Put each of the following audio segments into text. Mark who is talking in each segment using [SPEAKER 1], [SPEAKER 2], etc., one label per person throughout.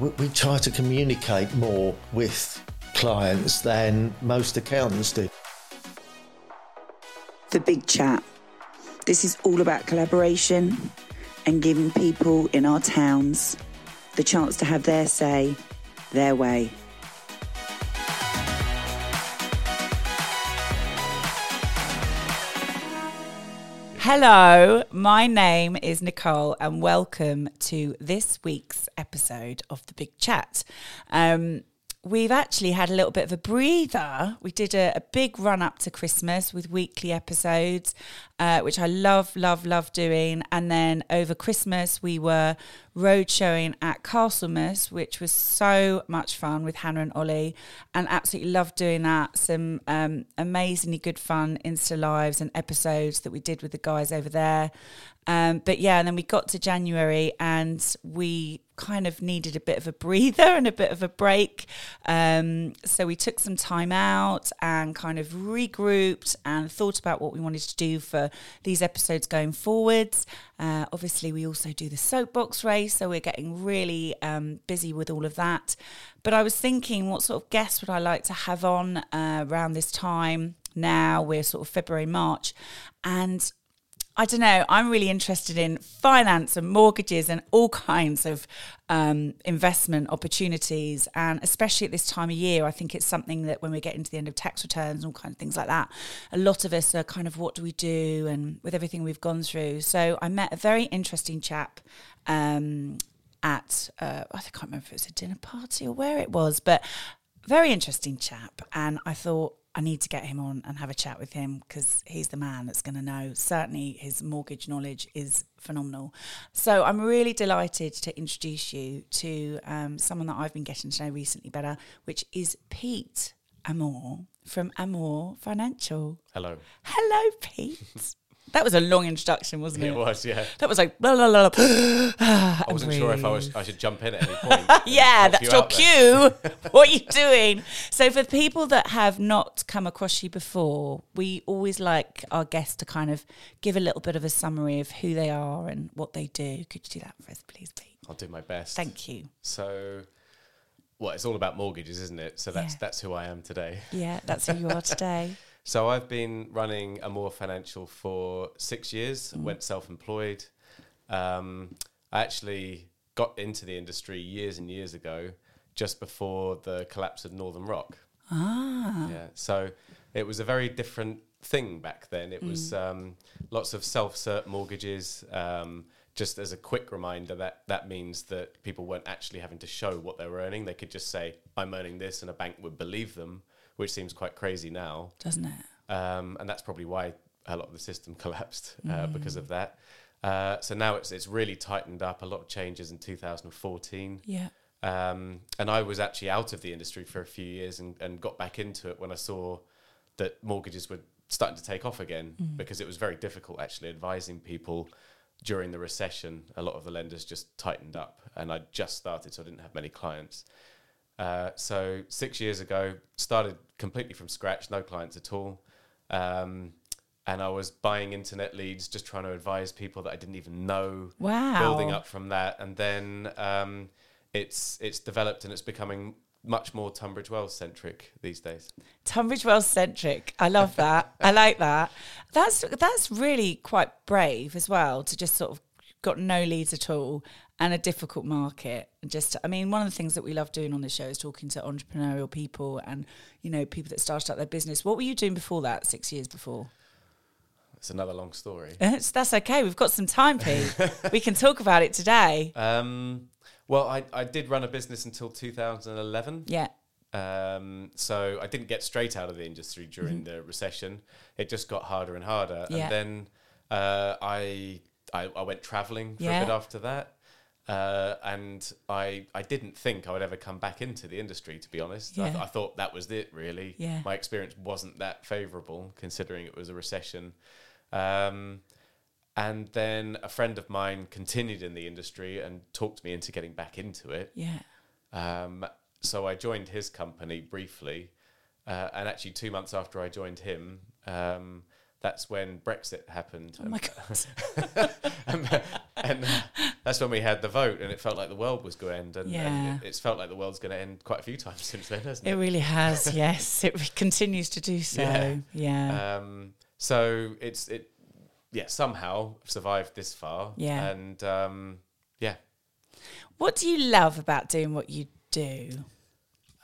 [SPEAKER 1] we, try to communicate more with clients than most accountants do.
[SPEAKER 2] The Big Chat. This is all about collaboration and giving people in our towns the chance to have their say, their way.
[SPEAKER 3] Hello, my name is Nicole, and welcome to this week's episode of The Big Chat. Um, we've actually had a little bit of a breather. We did a, a big run up to Christmas with weekly episodes, uh, which I love, love, love doing. And then over Christmas, we were road showing at Castlemas, which was so much fun with Hannah and Ollie, and absolutely loved doing that. Some um, amazingly good fun Insta lives and episodes that we did with the guys over there. Um, but yeah, and then we got to January and we kind of needed a bit of a breather and a bit of a break. Um, so we took some time out and kind of regrouped and thought about what we wanted to do for these episodes going forwards. Uh, obviously, we also do the soapbox race, so we're getting really um, busy with all of that. But I was thinking, what sort of guests would I like to have on uh, around this time? Now we're sort of February, March, and I don't know. I'm really interested in finance and mortgages and all kinds of um, investment opportunities. And especially at this time of year, I think it's something that when we get into the end of tax returns and all kinds of things like that, a lot of us are kind of, what do we do? And with everything we've gone through. So I met a very interesting chap. Um, at uh, I can't remember if it was a dinner party or where it was, but very interesting chap. And I thought I need to get him on and have a chat with him because he's the man that's going to know. Certainly, his mortgage knowledge is phenomenal. So, I'm really delighted to introduce you to um, someone that I've been getting to know recently better, which is Pete Amor from Amor Financial.
[SPEAKER 4] Hello.
[SPEAKER 3] Hello, Pete. That was a long introduction, wasn't it?
[SPEAKER 4] It was, yeah.
[SPEAKER 3] That was like blah blah blah. blah.
[SPEAKER 4] I wasn't sure if I was I should jump in at any point.
[SPEAKER 3] yeah, that's
[SPEAKER 4] you
[SPEAKER 3] your cue. what are you doing? So, for people that have not come across you before, we always like our guests to kind of give a little bit of a summary of who they are and what they do. Could you do that for us, please, Pete?
[SPEAKER 4] I'll do my best.
[SPEAKER 3] Thank you.
[SPEAKER 4] So, well, it's all about mortgages, isn't it? So that's
[SPEAKER 3] Yeah.
[SPEAKER 4] that's who I am today.
[SPEAKER 3] Yeah, that's who you are today.
[SPEAKER 4] So I've been running Amor Financial for six years.
[SPEAKER 3] Mm.
[SPEAKER 4] Went self-employed. Um, I actually got into the industry years and years ago, just before the collapse of Northern Rock.
[SPEAKER 3] Ah,
[SPEAKER 4] Yeah. So it was a very different thing back then. It was um, lots of self-cert mortgages. Um, just as a quick reminder, that that means that people weren't actually having to show what they were earning. They could just say, "I'm earning this," and a bank would believe them, which seems quite crazy now.
[SPEAKER 3] doesn't it?
[SPEAKER 4] Um, and that's probably why a lot of the system collapsed uh, because of that. Uh, so now it's it's really tightened up. A lot of changes in 2014.
[SPEAKER 3] Yeah.
[SPEAKER 4] Um, and I was actually out of the industry for a few years and, and got back into it when I saw that mortgages were starting to take off again because it was very difficult actually advising people during the recession. A lot of the lenders just tightened up, and I just started, so I didn't have many clients. Uh, so six years ago, started completely from scratch, no clients at all. Um, and I was buying internet leads, just trying to advise people that I didn't even know
[SPEAKER 3] Wow.
[SPEAKER 4] building up from that, and then um, it's it's developed and it's becoming much more Tunbridge Wells centric these days.
[SPEAKER 3] Tunbridge Wells centric. I love that. I like that. That's that's really quite brave as well to just sort of got no leads at all and a difficult market. And Just I mean, one of the things that we love doing on the show is talking to entrepreneurial people and you know people that started up their business. What were you doing before that? Six years before.
[SPEAKER 4] It's another long story.
[SPEAKER 3] That's okay. We've got some time, Pete. we can talk about it today.
[SPEAKER 4] Um, well, I, I did run a business until 2011.
[SPEAKER 3] Yeah.
[SPEAKER 4] Um, so I didn't get straight out of the industry during the recession. It just got harder and harder.
[SPEAKER 3] Yeah.
[SPEAKER 4] And then uh, I, I I went traveling for
[SPEAKER 3] Yeah.
[SPEAKER 4] a bit after that. Uh, and I, I didn't think I would ever come back into the industry, to be honest. I, th- I thought that was it, really.
[SPEAKER 3] Yeah.
[SPEAKER 4] My experience wasn't that favourable, considering it was a recession. Um, and then a friend of mine continued in the industry and talked me into getting back into it.
[SPEAKER 3] Yeah.
[SPEAKER 4] Um, so I joined his company briefly, uh, and actually two months after I joined him, um, that's when Brexit happened.
[SPEAKER 3] Oh my god.
[SPEAKER 4] and, and that's when we had the vote, and it felt like the world was going to end, and,
[SPEAKER 3] Yeah.
[SPEAKER 4] and it, it's felt like the world's going to end quite a few times since then, hasn't
[SPEAKER 3] It
[SPEAKER 4] it?
[SPEAKER 3] really has. Yes, it continues to do so.
[SPEAKER 4] Yeah.
[SPEAKER 3] Yeah.
[SPEAKER 4] Um, so it's it, yeah, somehow survived this far,
[SPEAKER 3] Yeah.
[SPEAKER 4] and um, yeah.
[SPEAKER 3] what do you love about doing what you do?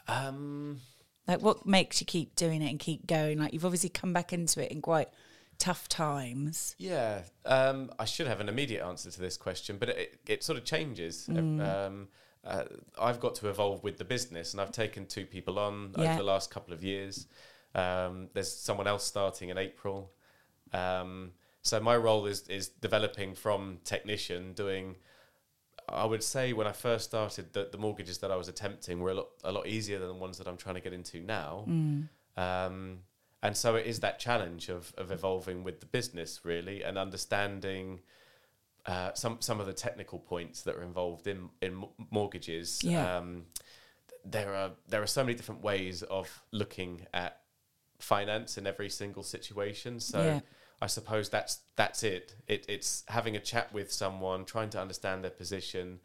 [SPEAKER 4] Um,
[SPEAKER 3] Like, what makes you keep doing it and keep going? Like, you've obviously come back into it in quite tough times.
[SPEAKER 4] Yeah, um, I should have an immediate answer to this question, but it, it sort of changes. Um, uh, I've got to evolve with the business, and I've taken two people on
[SPEAKER 3] Yeah.
[SPEAKER 4] over the last couple of years. Um, there's someone else starting in April. Um, so my role is is developing from technician, doing. I would say when I first started, that the mortgages that I was attempting were a lot a lot easier than the ones that I'm trying to get into now. Um, and so it is that challenge of, of evolving with the business really and understanding uh, some some of the technical points that are involved in in mortgages.
[SPEAKER 3] Yeah.
[SPEAKER 4] Um, there are there are so many different ways of looking at finance in every single situation. So
[SPEAKER 3] Yeah.
[SPEAKER 4] I suppose that's that's it. it. It's having a chat with someone, trying to understand their position,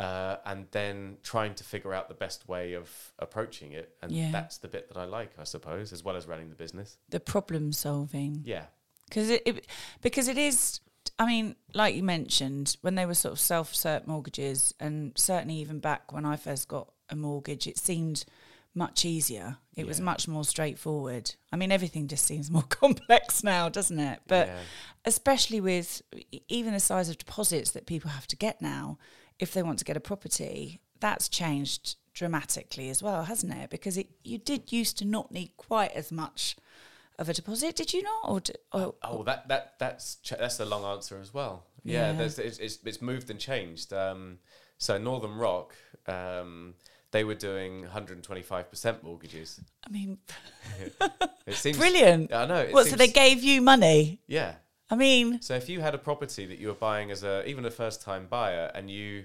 [SPEAKER 4] uh, and then trying to figure out the best way of approaching it. And
[SPEAKER 3] Yeah.
[SPEAKER 4] that's the bit that I like, I suppose, as well as running the business.
[SPEAKER 3] The problem solving.
[SPEAKER 4] Yeah.
[SPEAKER 3] because it, it because it is i mean like you mentioned when they were sort of self-cert mortgages and certainly even back when i first got a mortgage it seemed much easier it was much more straightforward i mean everything just seems more complex now doesn't it but
[SPEAKER 4] Yeah.
[SPEAKER 3] especially with even the size of deposits that people have to get now if they want to get a property that's changed dramatically as well hasn't it because it you did used to not need quite as much of a deposit did you not or, d- or
[SPEAKER 4] Oh, that that that's ch- that's the long answer as well. Yeah,
[SPEAKER 3] Yeah.
[SPEAKER 4] there's it's, it's it's moved and changed. Um, so Northern Rock, um, they were doing 125% mortgages.
[SPEAKER 3] I mean,
[SPEAKER 4] It seems
[SPEAKER 3] brilliant.
[SPEAKER 4] I know.
[SPEAKER 3] What? So they gave you money?
[SPEAKER 4] Yeah.
[SPEAKER 3] I mean,
[SPEAKER 4] So if you had a property that you were buying as a even a first time buyer, and you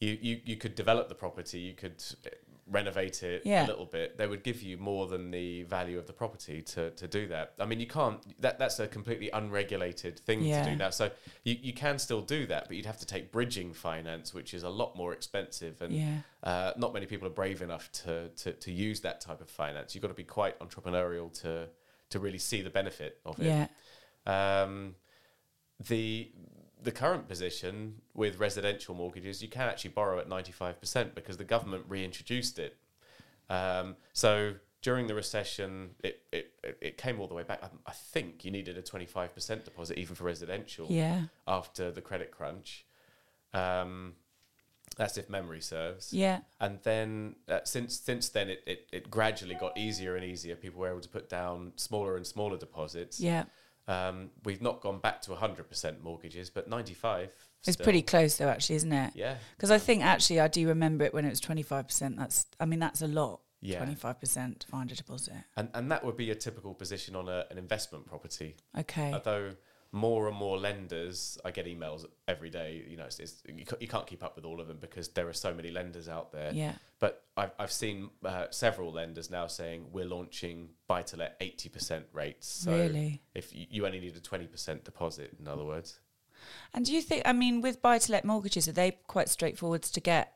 [SPEAKER 4] you you you could develop the property, you could uh, renovate it
[SPEAKER 3] Yeah.
[SPEAKER 4] a little bit. They would give you more than the value of the property to to do that. I mean, you can't. That that's a completely unregulated thing
[SPEAKER 3] Yeah.
[SPEAKER 4] to do now. So you you can still do that, but you'd have to take bridging finance, which is a lot more expensive and.
[SPEAKER 3] Yeah.
[SPEAKER 4] Uh, not many people are brave enough to, to, to use that type of finance. You've got to be quite entrepreneurial to to really see the benefit of it. Um, the the current position with residential mortgages, you can actually borrow at ninety five percent because the government reintroduced it. Um, so during the recession, it, it, it- came all the way back. I, I think you needed a twenty five percent deposit even for residential
[SPEAKER 3] yeah,
[SPEAKER 4] after the credit crunch. Um, that's if memory serves.
[SPEAKER 3] yeah,
[SPEAKER 4] And then uh, since since then, it, it, it gradually got easier and easier. People were able to put down smaller and smaller deposits.
[SPEAKER 3] yeah.
[SPEAKER 4] Um, we've not gone back to 100% mortgages, but 95.
[SPEAKER 3] It's
[SPEAKER 4] still.
[SPEAKER 3] pretty close though, actually, isn't it?
[SPEAKER 4] Yeah.
[SPEAKER 3] Because I think actually I do remember it when it was twenty five percent. That's, I mean, that's a lot.
[SPEAKER 4] Yeah.
[SPEAKER 3] Twenty five percent to find a deposit.
[SPEAKER 4] And, and that would be a typical position on a, an investment property.
[SPEAKER 3] Okay.
[SPEAKER 4] Although more and more lenders, I get emails every day. You know, it's, it's, you, can't keep up with all of them because there are so many lenders out there.
[SPEAKER 3] Yeah.
[SPEAKER 4] But I've, I've seen uh, several lenders now saying we're launching buy to let 80% rates. So
[SPEAKER 3] Really?
[SPEAKER 4] if you, you only need a 20% deposit, in other words.
[SPEAKER 3] And do you think? I mean, with buy to let mortgages, are they quite straightforward to get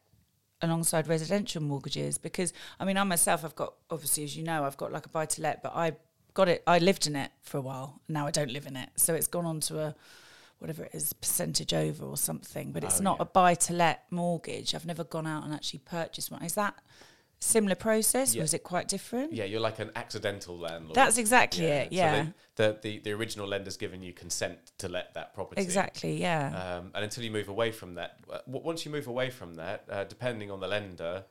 [SPEAKER 3] alongside residential mortgages? Because I mean, I myself, I've got obviously, as you know, I've got like a buy to let, but I got it. I lived in it for a while. Now I don't live in it, so it's gone on to a whatever it is percentage over or something. But it's
[SPEAKER 4] Oh,
[SPEAKER 3] not
[SPEAKER 4] yeah.
[SPEAKER 3] a buy to let mortgage. I've never gone out and actually purchased one. Is that similar process,
[SPEAKER 4] Yeah.
[SPEAKER 3] or is it quite different?
[SPEAKER 4] Yeah, you're like an accidental landlord.
[SPEAKER 3] That's exactly it,
[SPEAKER 4] So
[SPEAKER 3] yeah.
[SPEAKER 4] they- the, the, the original lender's given you consent to let that property.
[SPEAKER 3] Exactly. Yeah.
[SPEAKER 4] Um, and until you move away from that, w- once you move away from that, uh, depending on the lender,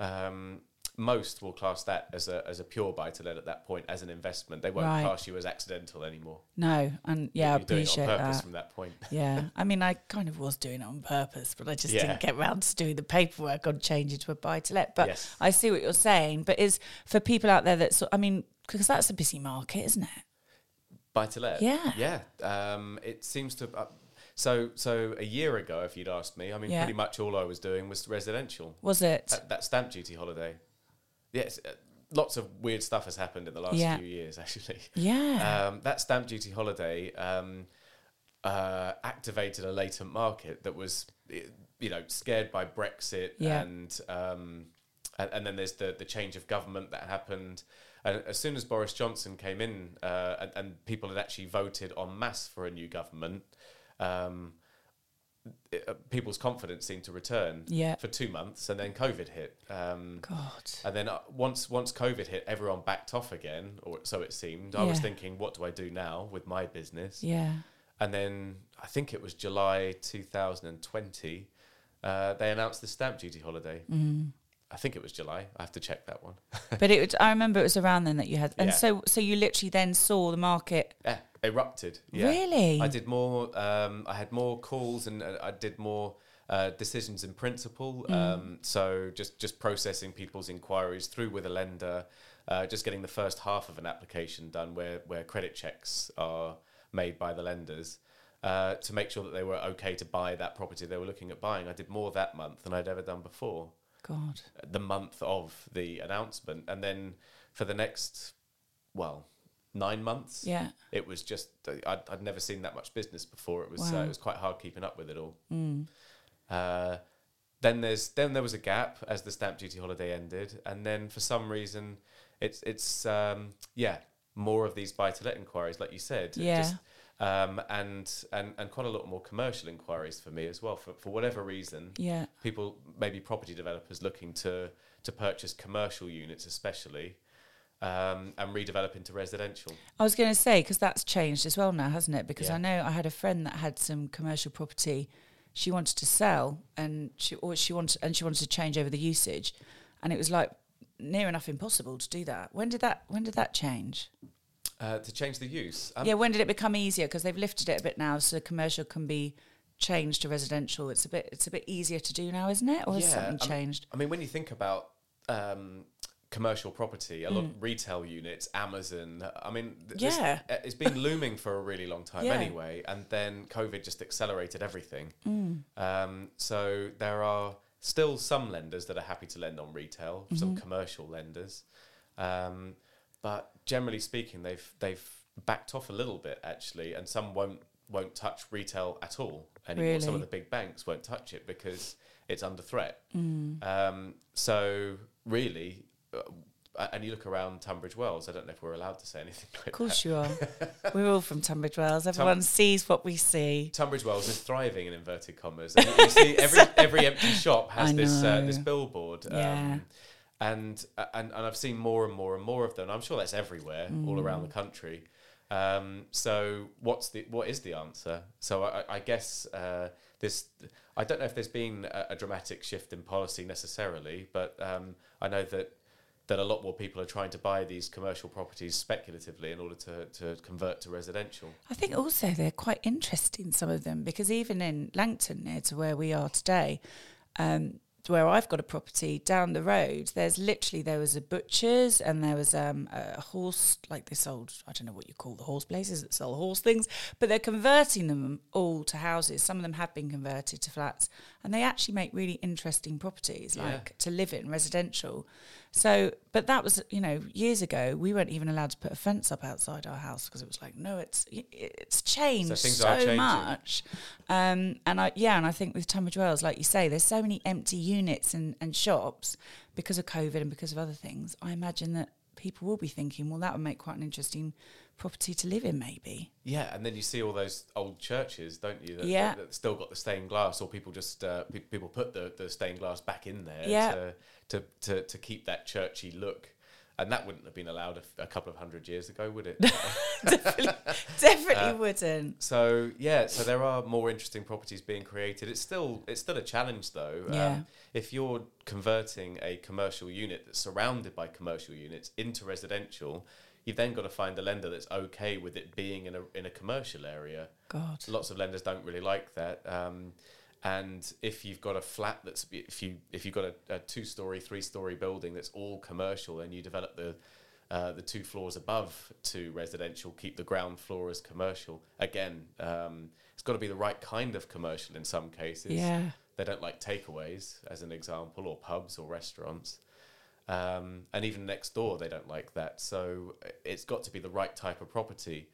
[SPEAKER 4] um, most will class that as a as a pure buy to let at that point as an investment. They won't
[SPEAKER 3] Right.
[SPEAKER 4] class you as accidental anymore.
[SPEAKER 3] No, and yeah, I
[SPEAKER 4] You're doing it
[SPEAKER 3] appreciate
[SPEAKER 4] on purpose
[SPEAKER 3] that.
[SPEAKER 4] from that point.
[SPEAKER 3] Yeah, I mean, I kind of was doing it on purpose, but I just
[SPEAKER 4] Yeah.
[SPEAKER 3] didn't get round to doing the paperwork on changing to a buy to let. But
[SPEAKER 4] Yes.
[SPEAKER 3] I see what you're saying. But is for people out there that, so, I mean, because that's a busy market, isn't it?
[SPEAKER 4] Buy to let.
[SPEAKER 3] Yeah.
[SPEAKER 4] Yeah. Um, it seems to. Uh, so so a year ago, if you'd asked me, I mean,
[SPEAKER 3] Yeah.
[SPEAKER 4] pretty much all I was doing was residential.
[SPEAKER 3] Was it?
[SPEAKER 4] That, that stamp duty holiday. Yes. Uh, lots of weird stuff has happened in the last
[SPEAKER 3] Yeah.
[SPEAKER 4] few years, actually.
[SPEAKER 3] yeah.
[SPEAKER 4] Um, that stamp duty holiday um, uh, activated a latent market that was, eh, you know, scared by Brexit
[SPEAKER 3] Yeah.
[SPEAKER 4] and, um, and and then there's the the change of government that happened. And as soon as Boris Johnson came in uh, and, and people had actually voted en masse for a new government, um, it, uh, people's confidence seemed to return
[SPEAKER 3] Yeah.
[SPEAKER 4] for two months, and then COVID hit. Um,
[SPEAKER 3] God.
[SPEAKER 4] and then uh, once once COVID hit, everyone backed off again, or so it seemed. I was thinking, what do I do now with my business?
[SPEAKER 3] Yeah.
[SPEAKER 4] And then I think it was July 2020, uh, they announced the stamp duty holiday.
[SPEAKER 3] Mm.
[SPEAKER 4] I think it was July. I have to check that one.
[SPEAKER 3] But it, I remember it was around then that you had, and
[SPEAKER 4] Yeah.
[SPEAKER 3] so so you literally then saw the market.
[SPEAKER 4] yeah, erupted. Yeah.
[SPEAKER 3] Really?
[SPEAKER 4] I did more. Um, I had more calls and uh, I did more. Uh, decisions in principle,
[SPEAKER 3] Mm.
[SPEAKER 4] um, so just just processing people's inquiries through with a lender, uh, just getting the first half of an application done, where where credit checks are made by the lenders, uh, to make sure that they were okay to buy that property they were looking at buying. I did more that month than I'd ever done before
[SPEAKER 3] God.
[SPEAKER 4] the month of the announcement, and then for the next, well, nine months,
[SPEAKER 3] Yeah.
[SPEAKER 4] it was just I'd, I'd never seen that much business before. It was uh, it was quite hard keeping up with it all.
[SPEAKER 3] Mm.
[SPEAKER 4] Uh, then there's then there was a gap as the stamp duty holiday ended, and then for some reason, it's it's um, yeah more of these buy to let inquiries, like you said,
[SPEAKER 3] Yeah.
[SPEAKER 4] um, and and and quite a lot more commercial inquiries for me as well. For for whatever reason,
[SPEAKER 3] Yeah.
[SPEAKER 4] people maybe property developers looking to to purchase commercial units especially um, and redevelop into residential
[SPEAKER 3] I was going to say because that's changed as well now, hasn't it? Because
[SPEAKER 4] Yeah.
[SPEAKER 3] I know I had a friend that had some commercial property she wanted to sell, and she or she wanted and she wanted to change over the usage, and it was like near enough impossible to do that. When did that When did that change?
[SPEAKER 4] uh, to change the use um,
[SPEAKER 3] yeah, when did it become easier? Because they've lifted it a bit now, so commercial can be changed to residential. It's a bit It's a bit easier to do now, isn't it? Or has
[SPEAKER 4] Yeah,
[SPEAKER 3] something
[SPEAKER 4] I mean-
[SPEAKER 3] changed?
[SPEAKER 4] I mean, when you think about um, commercial property, a lot of retail units, Amazon. I mean, th- this-
[SPEAKER 3] Mm. Yeah.
[SPEAKER 4] uh, it's been looming for a really long time
[SPEAKER 3] Yeah.
[SPEAKER 4] anyway, and then COVID just accelerated everything.
[SPEAKER 3] Mm.
[SPEAKER 4] Um, so there are still some lenders that are happy to lend on retail,
[SPEAKER 3] Mm-hmm.
[SPEAKER 4] some commercial lenders, um, but generally speaking, they've they've backed off a little bit actually, and some won't won't touch retail at all anymore. Some of the big banks won't touch it because it's under threat.
[SPEAKER 3] Mm.
[SPEAKER 4] Um, so really, and you look around Tunbridge Wells. I don't know if we're allowed to say anything like
[SPEAKER 3] Of course
[SPEAKER 4] that.
[SPEAKER 3] you are. We're all from Tunbridge Wells. Everyone sees what we see.
[SPEAKER 4] Tunbridge Wells is thriving in inverted commas. And you see, every every empty shop has this uh, this billboard.
[SPEAKER 3] Yeah.
[SPEAKER 4] Um, and, uh, and and I've seen more and more and more of them. I'm sure that's everywhere, all around
[SPEAKER 3] Mm.
[SPEAKER 4] the country. Um, so what's the what is the answer? So I, I guess uh, this. I don't know if there's been a, a dramatic shift in policy necessarily, but um, I know that that a lot more people are trying to buy these commercial properties speculatively in order to, to convert to residential.
[SPEAKER 3] I think also they're quite interesting, some of them, because even in Langton, near to where we are today, um, where I've got a property down the road, there's literally there was a butcher's and there was um, a horse, like this old I don't know what you call the horse places that sell horse things, but they're converting them all to houses. Some of them have been converted to flats, and they actually make really interesting properties,
[SPEAKER 4] Yeah.
[SPEAKER 3] like to live in residential. So, but that was you know years ago we weren't even allowed to put a fence up outside our house because it was like no, it's it's changed so,
[SPEAKER 4] things are changing.
[SPEAKER 3] much. Um, and I yeah, and I think with Tunbridge Wells, like you say, there's so many empty units and, and shops because of COVID and because of other things. I imagine that people will be thinking, well, that would make quite an interesting property to live in, maybe.
[SPEAKER 4] Yeah, and then you see all those old churches, don't you? That,
[SPEAKER 3] Yeah.
[SPEAKER 4] that, still got the stained glass, or people just uh, pe- people put the, the stained glass back in there
[SPEAKER 3] Yeah.
[SPEAKER 4] to, to, to to keep that churchy look. and that wouldn't have been allowed a, f- a couple of hundred years ago, would it?
[SPEAKER 3] definitely, definitely
[SPEAKER 4] Uh,
[SPEAKER 3] wouldn't.
[SPEAKER 4] so yeah, so there are more interesting properties being created. It's still it's still a challenge though. Um,
[SPEAKER 3] Yeah.
[SPEAKER 4] if you're converting a commercial unit that's surrounded by commercial units into residential, you've then got to find a lender that's okay with it being in a in a commercial area.
[SPEAKER 3] God.
[SPEAKER 4] Lots of lenders don't really like that. Um, and if you've got a flat that's if you if you've got a, a two story, three story building that's all commercial, and you develop the uh, the two floors above to residential, keep the ground floor as commercial. Again, um, it's got to be the right kind of commercial in some cases.
[SPEAKER 3] Yeah.
[SPEAKER 4] They don't like takeaways, as an example, or pubs or restaurants. Um, and even next door, they don't like that. So it's got to be the right type of property,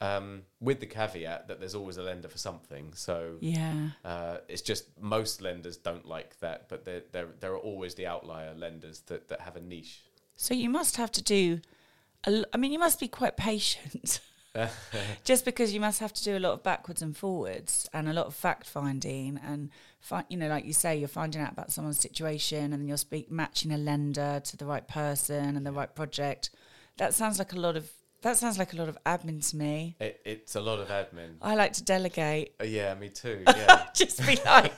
[SPEAKER 4] um, with the caveat that there's always a lender for something. So
[SPEAKER 3] Yeah.
[SPEAKER 4] uh, it's just most lenders don't like that, but there there there are always the outlier lenders that, that have a niche.
[SPEAKER 3] So you must have to do. L- I mean, you must be quite patient. Just because you must have to do a lot of backwards and forwards and a lot of fact finding and fi- you know, like you say, you're finding out about someone's situation and then you're speak matching a lender to the right person and the right project. That sounds like a lot of that sounds like a lot of admin to me.
[SPEAKER 4] It, it's a lot of admin.
[SPEAKER 3] I like to delegate.
[SPEAKER 4] Uh, yeah, me too. Yeah.
[SPEAKER 3] just be like,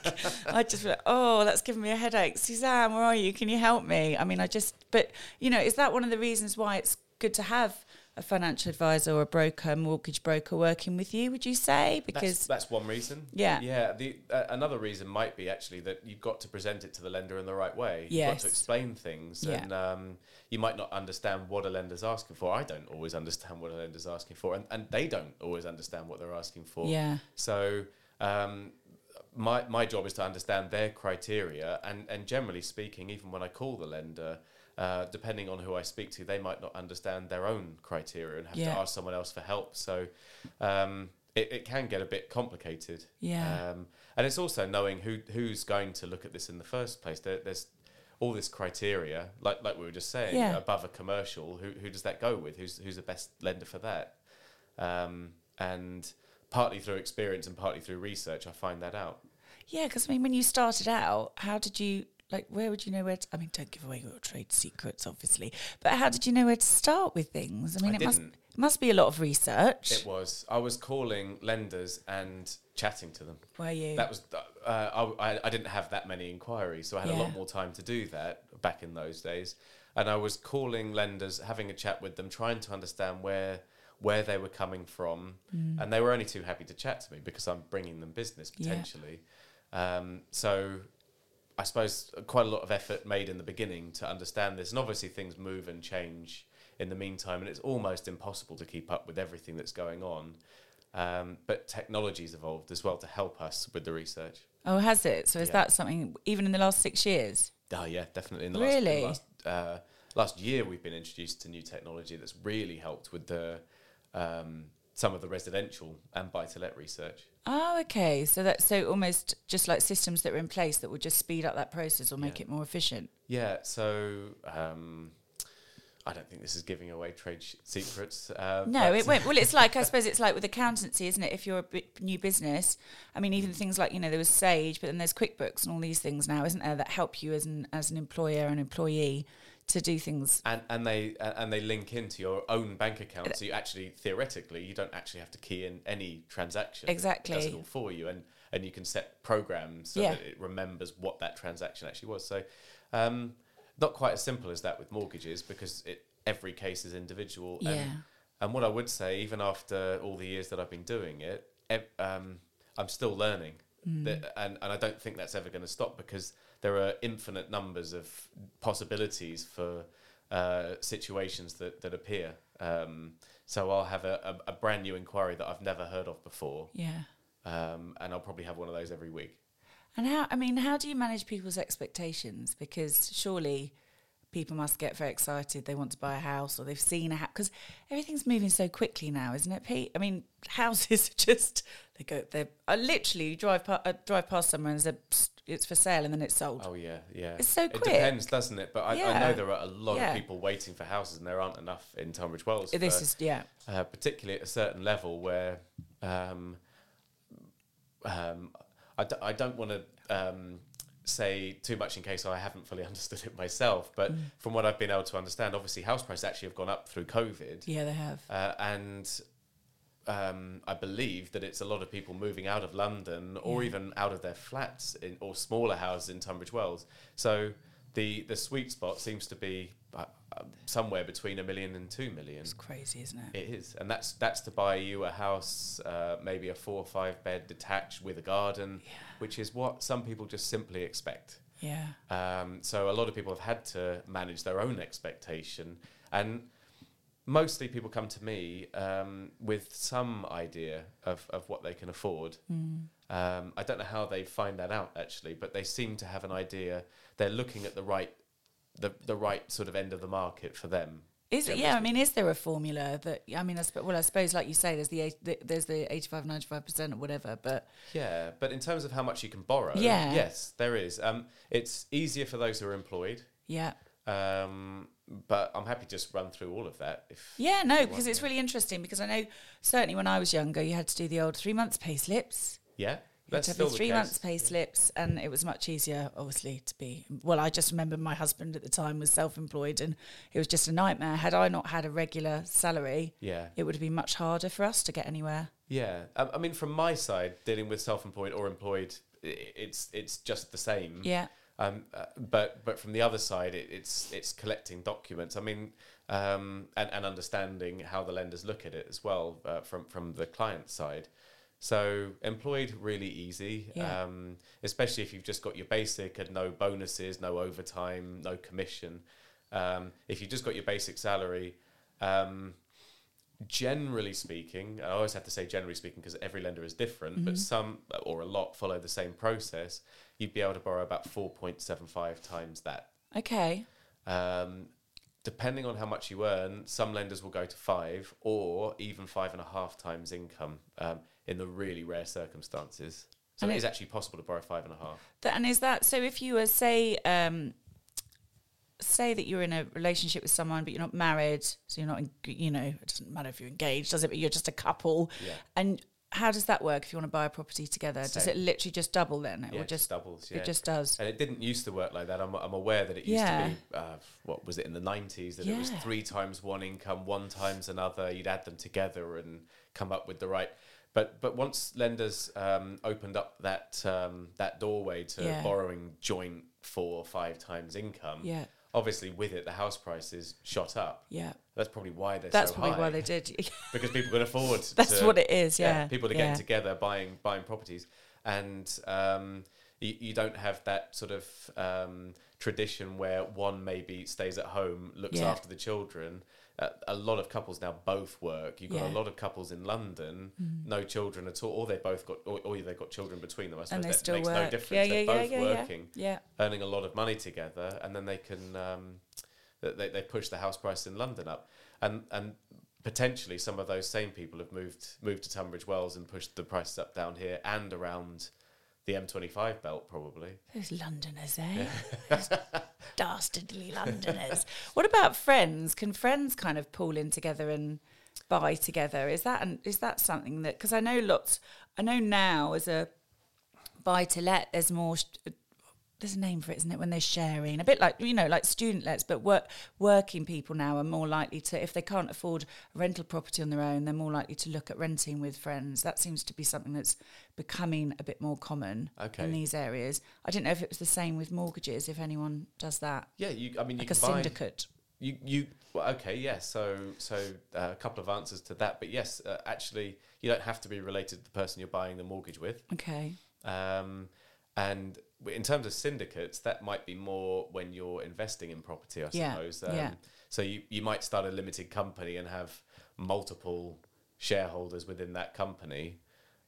[SPEAKER 3] I just be like, oh, that's giving me a headache. Suzanne, where are you? Can you help me? I mean, I just, but you know, is that one of the reasons why it's good to have a financial advisor or a broker, mortgage broker working with you? Would you say? Because
[SPEAKER 4] that's one reason.
[SPEAKER 3] Yeah.
[SPEAKER 4] Yeah. The uh, another reason might be actually that you've got to present it to the lender in the right way. You've got to explain things,
[SPEAKER 3] Yeah.
[SPEAKER 4] and um, you might not understand what a lender's asking for. I don't always understand what a lender's asking for, and, and they don't always understand what they're asking for.
[SPEAKER 3] Yeah.
[SPEAKER 4] So. Um, my, my job is to understand their criteria and, and generally speaking even when I call the lender uh, depending on who I speak to they might not understand their own criteria and have
[SPEAKER 3] Yeah.
[SPEAKER 4] to ask someone else for help so um, it, it can get a bit complicated
[SPEAKER 3] Yeah.
[SPEAKER 4] um, and it's also knowing who who's going to look at this in the first place there, there's all this criteria like like we were just saying
[SPEAKER 3] Yeah.
[SPEAKER 4] above a commercial who, who does that go with who's who's the best lender for that um, and partly through experience and partly through research, I find that out.
[SPEAKER 3] yeah, because I mean, when you started out, how did you like? Where would you know where? To, I mean, don't give away your trade secrets, obviously. But how did you know where to start with things? I mean,
[SPEAKER 4] I
[SPEAKER 3] it must
[SPEAKER 4] didn't.
[SPEAKER 3] it must be a lot of research.
[SPEAKER 4] It was I was calling lenders and chatting to them.
[SPEAKER 3] were you?
[SPEAKER 4] That was uh, I, I- didn't have that many inquiries, so I had a lot more time to do that back in those days. And I was calling lenders, having a chat with them, trying to understand where where they were coming from,
[SPEAKER 3] Mm.
[SPEAKER 4] and they were only too happy to chat to me because I'm bringing them business
[SPEAKER 3] Yeah.
[SPEAKER 4] potentially. Um, so I suppose quite a lot of effort made in the beginning to understand this, and obviously things move and change in the meantime, and it's almost impossible to keep up with everything that's going on. Um, but technology's evolved as well to help us with the research.
[SPEAKER 3] oh, has it? So is
[SPEAKER 4] Yeah.
[SPEAKER 3] that something even in the last six years?
[SPEAKER 4] Oh yeah, definitely. In the
[SPEAKER 3] Really?
[SPEAKER 4] last, the last, uh, last year, we've been introduced to new technology that's really helped with the um, some of the residential and buy-to-let research.
[SPEAKER 3] Oh, okay. So that's so almost just like systems that were in place that would just speed up that process or make
[SPEAKER 4] Yeah.
[SPEAKER 3] it more efficient.
[SPEAKER 4] Yeah, so um, I don't think this is giving away trade sh- secrets. Uh,
[SPEAKER 3] No, it won't. Well, it's like I suppose it's like with accountancy, isn't it? If you're a new business, I mean, even things like you know there was Sage, but then there's QuickBooks and all these things now, isn't there, that help you as an as an employer and employee to do things.
[SPEAKER 4] and and they uh, and they link into your own bank account, so you actually theoretically you don't actually have to key in any transaction.
[SPEAKER 3] Exactly.
[SPEAKER 4] it does it all for you, and and you can set programs so
[SPEAKER 3] Yeah.
[SPEAKER 4] that it remembers what that transaction actually was. So, um, not quite as simple as that with mortgages because it every case is individual.
[SPEAKER 3] Yeah.
[SPEAKER 4] And, and what I would say, even after all the years that I've been doing it, ev- um, I'm still learning.
[SPEAKER 3] Mm.
[SPEAKER 4] That, and, and I don't think that's ever going to stop because there are infinite numbers of possibilities for uh, situations that, that appear. Um, so I'll have a, a, a brand new inquiry that I've never heard of before,
[SPEAKER 3] Yeah.
[SPEAKER 4] um, and I'll probably have one of those every week.
[SPEAKER 3] And how? I mean, how do you manage people's expectations? Because surely people must get very excited. They want to buy a house, or they've seen a house. Because everything's moving so quickly now, isn't it, Pete? I mean, houses are just they go. They I literally drive pa- uh, drive past somewhere and there's a, it's for sale, and then it's sold.
[SPEAKER 4] Oh yeah, yeah.
[SPEAKER 3] It's so quick.
[SPEAKER 4] It depends, doesn't it? But I, I know there are a lot
[SPEAKER 3] Yeah.
[SPEAKER 4] of people waiting for houses, and there aren't enough in Tunbridge Wells.
[SPEAKER 3] this
[SPEAKER 4] for-
[SPEAKER 3] is yeah.
[SPEAKER 4] uh, particularly at a certain level where um, um, I, d- I don't want to um, say too much in case I haven't fully understood it myself. But from what I've been able to understand, obviously house prices actually have gone up through COVID,
[SPEAKER 3] Yeah, they have.
[SPEAKER 4] uh, and um, I believe that it's a lot of people moving out of London or
[SPEAKER 3] Yeah.
[SPEAKER 4] even out of their flats in, or smaller houses in Tunbridge Wells. So the the sweet spot seems to be uh, uh, somewhere between a million and two million.
[SPEAKER 3] It's crazy, isn't it?
[SPEAKER 4] It is, and that's that's to buy you a house, uh, maybe a four or five bed detached with a garden, which is what some people just simply expect.
[SPEAKER 3] Yeah.
[SPEAKER 4] Um, so a lot of people have had to manage their own expectation, and mostly people come to me um, with some idea of, of what they can afford. Um, I don't know how they find that out actually, but they seem to have an idea. They're looking at the right, the the right sort of end of the market for them.
[SPEAKER 3] Is it? Yeah, I mean, is there a formula that? I mean, I sp- well, I suppose, like you say, there's the, eight, the there's the 85, 95 percent or whatever. But
[SPEAKER 4] Yeah, but in terms of how much you can borrow,
[SPEAKER 3] Yeah.
[SPEAKER 4] yes, there is. Um, it's easier for those who are employed,
[SPEAKER 3] yeah,
[SPEAKER 4] um, but I'm happy to just run through all of that. If
[SPEAKER 3] yeah, no, because it's really interesting. Because I know certainly when I was younger, you had to do the old three months pay slips.
[SPEAKER 4] yeah,
[SPEAKER 3] You had
[SPEAKER 4] that's
[SPEAKER 3] to have
[SPEAKER 4] still
[SPEAKER 3] three months pay slips, and it was much easier, obviously, to be. Well, I just remember my husband at the time was self-employed, and it was just a nightmare. Had I not had a regular salary,
[SPEAKER 4] Yeah,
[SPEAKER 3] it would have been much harder for us to get anywhere.
[SPEAKER 4] yeah. Um, I mean, from my side, dealing with self-employed or employed, it's it's just the same.
[SPEAKER 3] Yeah,
[SPEAKER 4] Um, uh, but but from the other side, it, it's it's collecting documents. I mean, um, and and understanding how the lenders look at it as well uh, from from the client side. So employed, really easy,
[SPEAKER 3] Yeah.
[SPEAKER 4] um, especially if you've just got your basic and no bonuses, no overtime, no commission. Um, if you just got your basic salary, um, generally speaking, I always have to say generally speaking because every lender is different,
[SPEAKER 3] Mm-hmm.
[SPEAKER 4] but some or a lot follow the same process. You'd be able to borrow about 4.75 times that.
[SPEAKER 3] okay,
[SPEAKER 4] Um, depending on how much you earn, some lenders will go to five or even five and a half times income um, in the really rare circumstances. So
[SPEAKER 3] And
[SPEAKER 4] it is actually possible to borrow five and a half.
[SPEAKER 3] Th- and is that so? If you were say, um, say that you're in a relationship with someone, but you're not married, so you're not, en- you know, it doesn't matter if you're engaged, does it? But you're just a couple,
[SPEAKER 4] Yeah.
[SPEAKER 3] and how does that work if you want to buy a property together? Does it literally just double then? It
[SPEAKER 4] Yeah, it
[SPEAKER 3] just
[SPEAKER 4] doubles. Yeah.
[SPEAKER 3] it just does.
[SPEAKER 4] And it didn't used to work like that. I'm, I'm aware that it used
[SPEAKER 3] Yeah.
[SPEAKER 4] to be, uh, what was it, in the 90s, that it was three times one income, one times another. You'd add them together and come up with the right. But but once lenders um, opened up that um, that doorway to
[SPEAKER 3] Yeah.
[SPEAKER 4] borrowing joint four or five times income,
[SPEAKER 3] Yeah.
[SPEAKER 4] Obviously with it the house prices shot up.
[SPEAKER 3] Yeah,
[SPEAKER 4] That's probably why they're
[SPEAKER 3] that's
[SPEAKER 4] so
[SPEAKER 3] probably
[SPEAKER 4] high
[SPEAKER 3] why they did.
[SPEAKER 4] because people can afford.
[SPEAKER 3] That's
[SPEAKER 4] to-
[SPEAKER 3] what it is, yeah,
[SPEAKER 4] people are
[SPEAKER 3] yeah.
[SPEAKER 4] getting together buying buying properties, and um, you, you don't have that sort of um, tradition where one maybe stays at home, looks
[SPEAKER 3] Yeah.
[SPEAKER 4] after the children. Uh, a lot of couples now both work. You've got
[SPEAKER 3] Yeah. Mm.
[SPEAKER 4] a lot of couples in London, no children at all, or they both got, or, or they've got children between them. I suppose
[SPEAKER 3] and they
[SPEAKER 4] that
[SPEAKER 3] still
[SPEAKER 4] makes
[SPEAKER 3] work.
[SPEAKER 4] no difference.
[SPEAKER 3] Yeah,
[SPEAKER 4] They're
[SPEAKER 3] yeah,
[SPEAKER 4] both
[SPEAKER 3] yeah.
[SPEAKER 4] working
[SPEAKER 3] Yeah,
[SPEAKER 4] earning a lot of money together, and then they can um, they they push the house price in London up, and and potentially some of those same people have moved moved to Tunbridge Wells and pushed the prices up down here and around the M25 belt probably.
[SPEAKER 3] Those Londoners, eh? Those dastardly Londoners. what about friends? Can friends kind of pool in together and buy together? Is that an, is that something that? Because I know lots. I know now as a buy to let, there's more. sh- There's a name for it, isn't it? When they're sharing, a bit like you know, like student lets, but work working people now are more likely to, if they can't afford a rental property on their own, they're more likely to look at renting with friends. That seems to be something that's becoming a bit more common
[SPEAKER 4] Okay.
[SPEAKER 3] in these areas. I didn't know if it was the same with mortgages, if anyone does that,
[SPEAKER 4] Yeah, you. I mean, you
[SPEAKER 3] like a syndicate.
[SPEAKER 4] You you well, okay? Yes. so so uh, a couple of answers to that, but yes, uh, actually, you don't have to be related to the person you're buying the mortgage with.
[SPEAKER 3] Okay.
[SPEAKER 4] Um, and in terms of syndicates, that might be more when you're investing in property, I
[SPEAKER 3] Yeah,
[SPEAKER 4] suppose. Um,
[SPEAKER 3] yeah.
[SPEAKER 4] So you, you might start a limited company and have multiple shareholders within that company,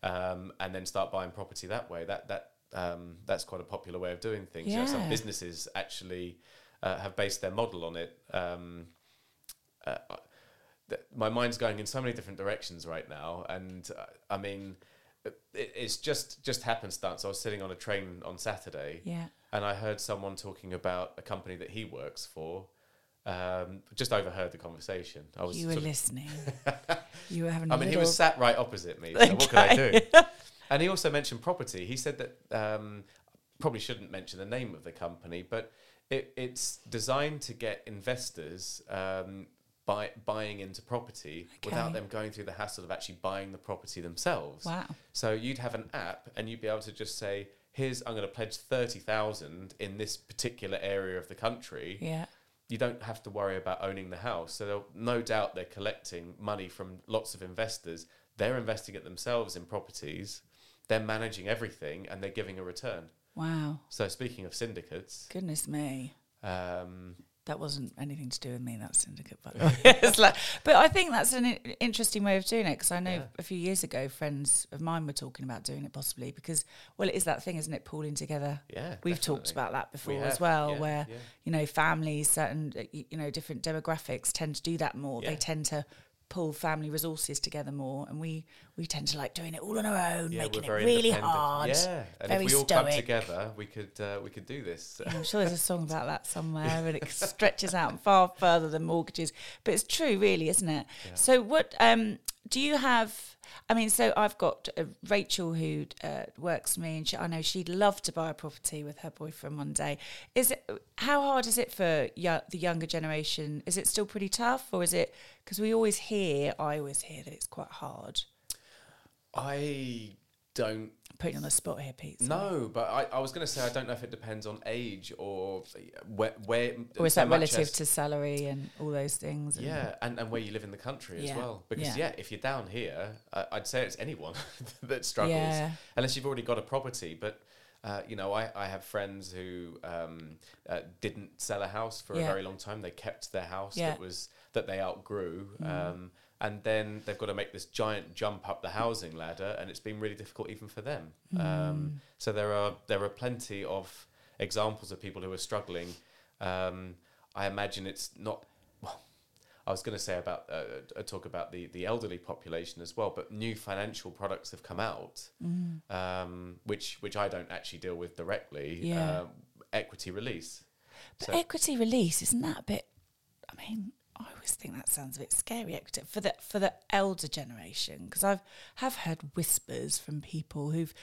[SPEAKER 4] um, and then start buying property that way. That that um, that's quite a popular way of doing things. You know, some businesses actually uh, have based their model on it. Um, uh, th- my mind's going in so many different directions right now, and uh, I mean, it's just just happenstance. I was sitting on a train on Saturday,
[SPEAKER 3] Yeah.
[SPEAKER 4] and I heard someone talking about a company that he works for. Um, just overheard the conversation. I was.
[SPEAKER 3] You were listening. you were having.
[SPEAKER 4] I mean, he was sat right opposite me. So what could I do? And he also mentioned property. He said that um, probably shouldn't mention the name of the company, but it, it's designed to get investors um, buy, buying into property without them going through the hassle of actually buying the property themselves.
[SPEAKER 3] Wow.
[SPEAKER 4] So you'd have an app, and you'd be able to just say, "Here's I'm going to pledge thirty thousand in this particular area of the country."
[SPEAKER 3] Yeah.
[SPEAKER 4] you don't have to worry about owning the house. So no doubt they're collecting money from lots of investors. They're investing it themselves in properties. They're managing everything and they're giving a return.
[SPEAKER 3] Wow.
[SPEAKER 4] So speaking of syndicates,
[SPEAKER 3] Goodness me.
[SPEAKER 4] um,
[SPEAKER 3] That wasn't anything to do with me, that syndicate, by the way. It's like, but I think that's an interesting way of doing it because I know
[SPEAKER 4] Yeah.
[SPEAKER 3] a few years ago, friends of mine were talking about doing it possibly because, well, it is that thing, isn't it? Pooling together.
[SPEAKER 4] Yeah,
[SPEAKER 3] We've talked about that before
[SPEAKER 4] We
[SPEAKER 3] as well,
[SPEAKER 4] yeah,
[SPEAKER 3] where,
[SPEAKER 4] yeah.
[SPEAKER 3] you know, families, certain, you know, different demographics tend to do that more. They tend to pull family resources together more and we we tend to like doing it all on our own
[SPEAKER 4] yeah,
[SPEAKER 3] making it really hard
[SPEAKER 4] Yeah, and
[SPEAKER 3] very
[SPEAKER 4] if we all come together, we could uh, we could do this.
[SPEAKER 3] I'm sure there's a song about that somewhere, and it stretches out far further than mortgages. But it's true, really, isn't it? So, what um, do you have? I mean, so I've got uh, Rachel who uh, works for me, and she, I know she'd love to buy a property with her boyfriend one day. Is it how hard is it for yo- the younger generation? Is it still pretty tough, or is it because we always hear? I always hear that it's quite hard.
[SPEAKER 4] I don't
[SPEAKER 3] Putting on the spot here, Pete. sorry.
[SPEAKER 4] No, but I, I was going to say I don't know if it depends on age or where. where
[SPEAKER 3] Or is that relative to salary and all those things? and-
[SPEAKER 4] Yeah, and, and where you live in the country
[SPEAKER 3] Yeah,
[SPEAKER 4] as well. Because
[SPEAKER 3] yeah.
[SPEAKER 4] yeah, if you're down here, uh, I'd say it's anyone that struggles,
[SPEAKER 3] Yeah.
[SPEAKER 4] unless you've already got a property. But uh, you know, I, I have friends who um, uh, didn't sell a house for
[SPEAKER 3] Yeah.
[SPEAKER 4] a very long time. They kept their house
[SPEAKER 3] Yeah. Mm.
[SPEAKER 4] that was that they outgrew. Um, and then they've got to make this giant jump up the housing ladder, and it's been really difficult even for them.
[SPEAKER 3] Mm.
[SPEAKER 4] Um, so there are there are plenty of examples of people who are struggling. Um, I imagine it's not. Well, I was going to say about uh, uh, talk about the the elderly population as well, but new financial products have come out, um, which which I don't actually deal with directly.
[SPEAKER 3] Yeah.
[SPEAKER 4] Um, equity release.
[SPEAKER 3] But
[SPEAKER 4] So-
[SPEAKER 3] equity release isn't that a bit? I mean, I always think that sounds a bit scary. Equity for the for the elder generation because I've have heard whispers from people who've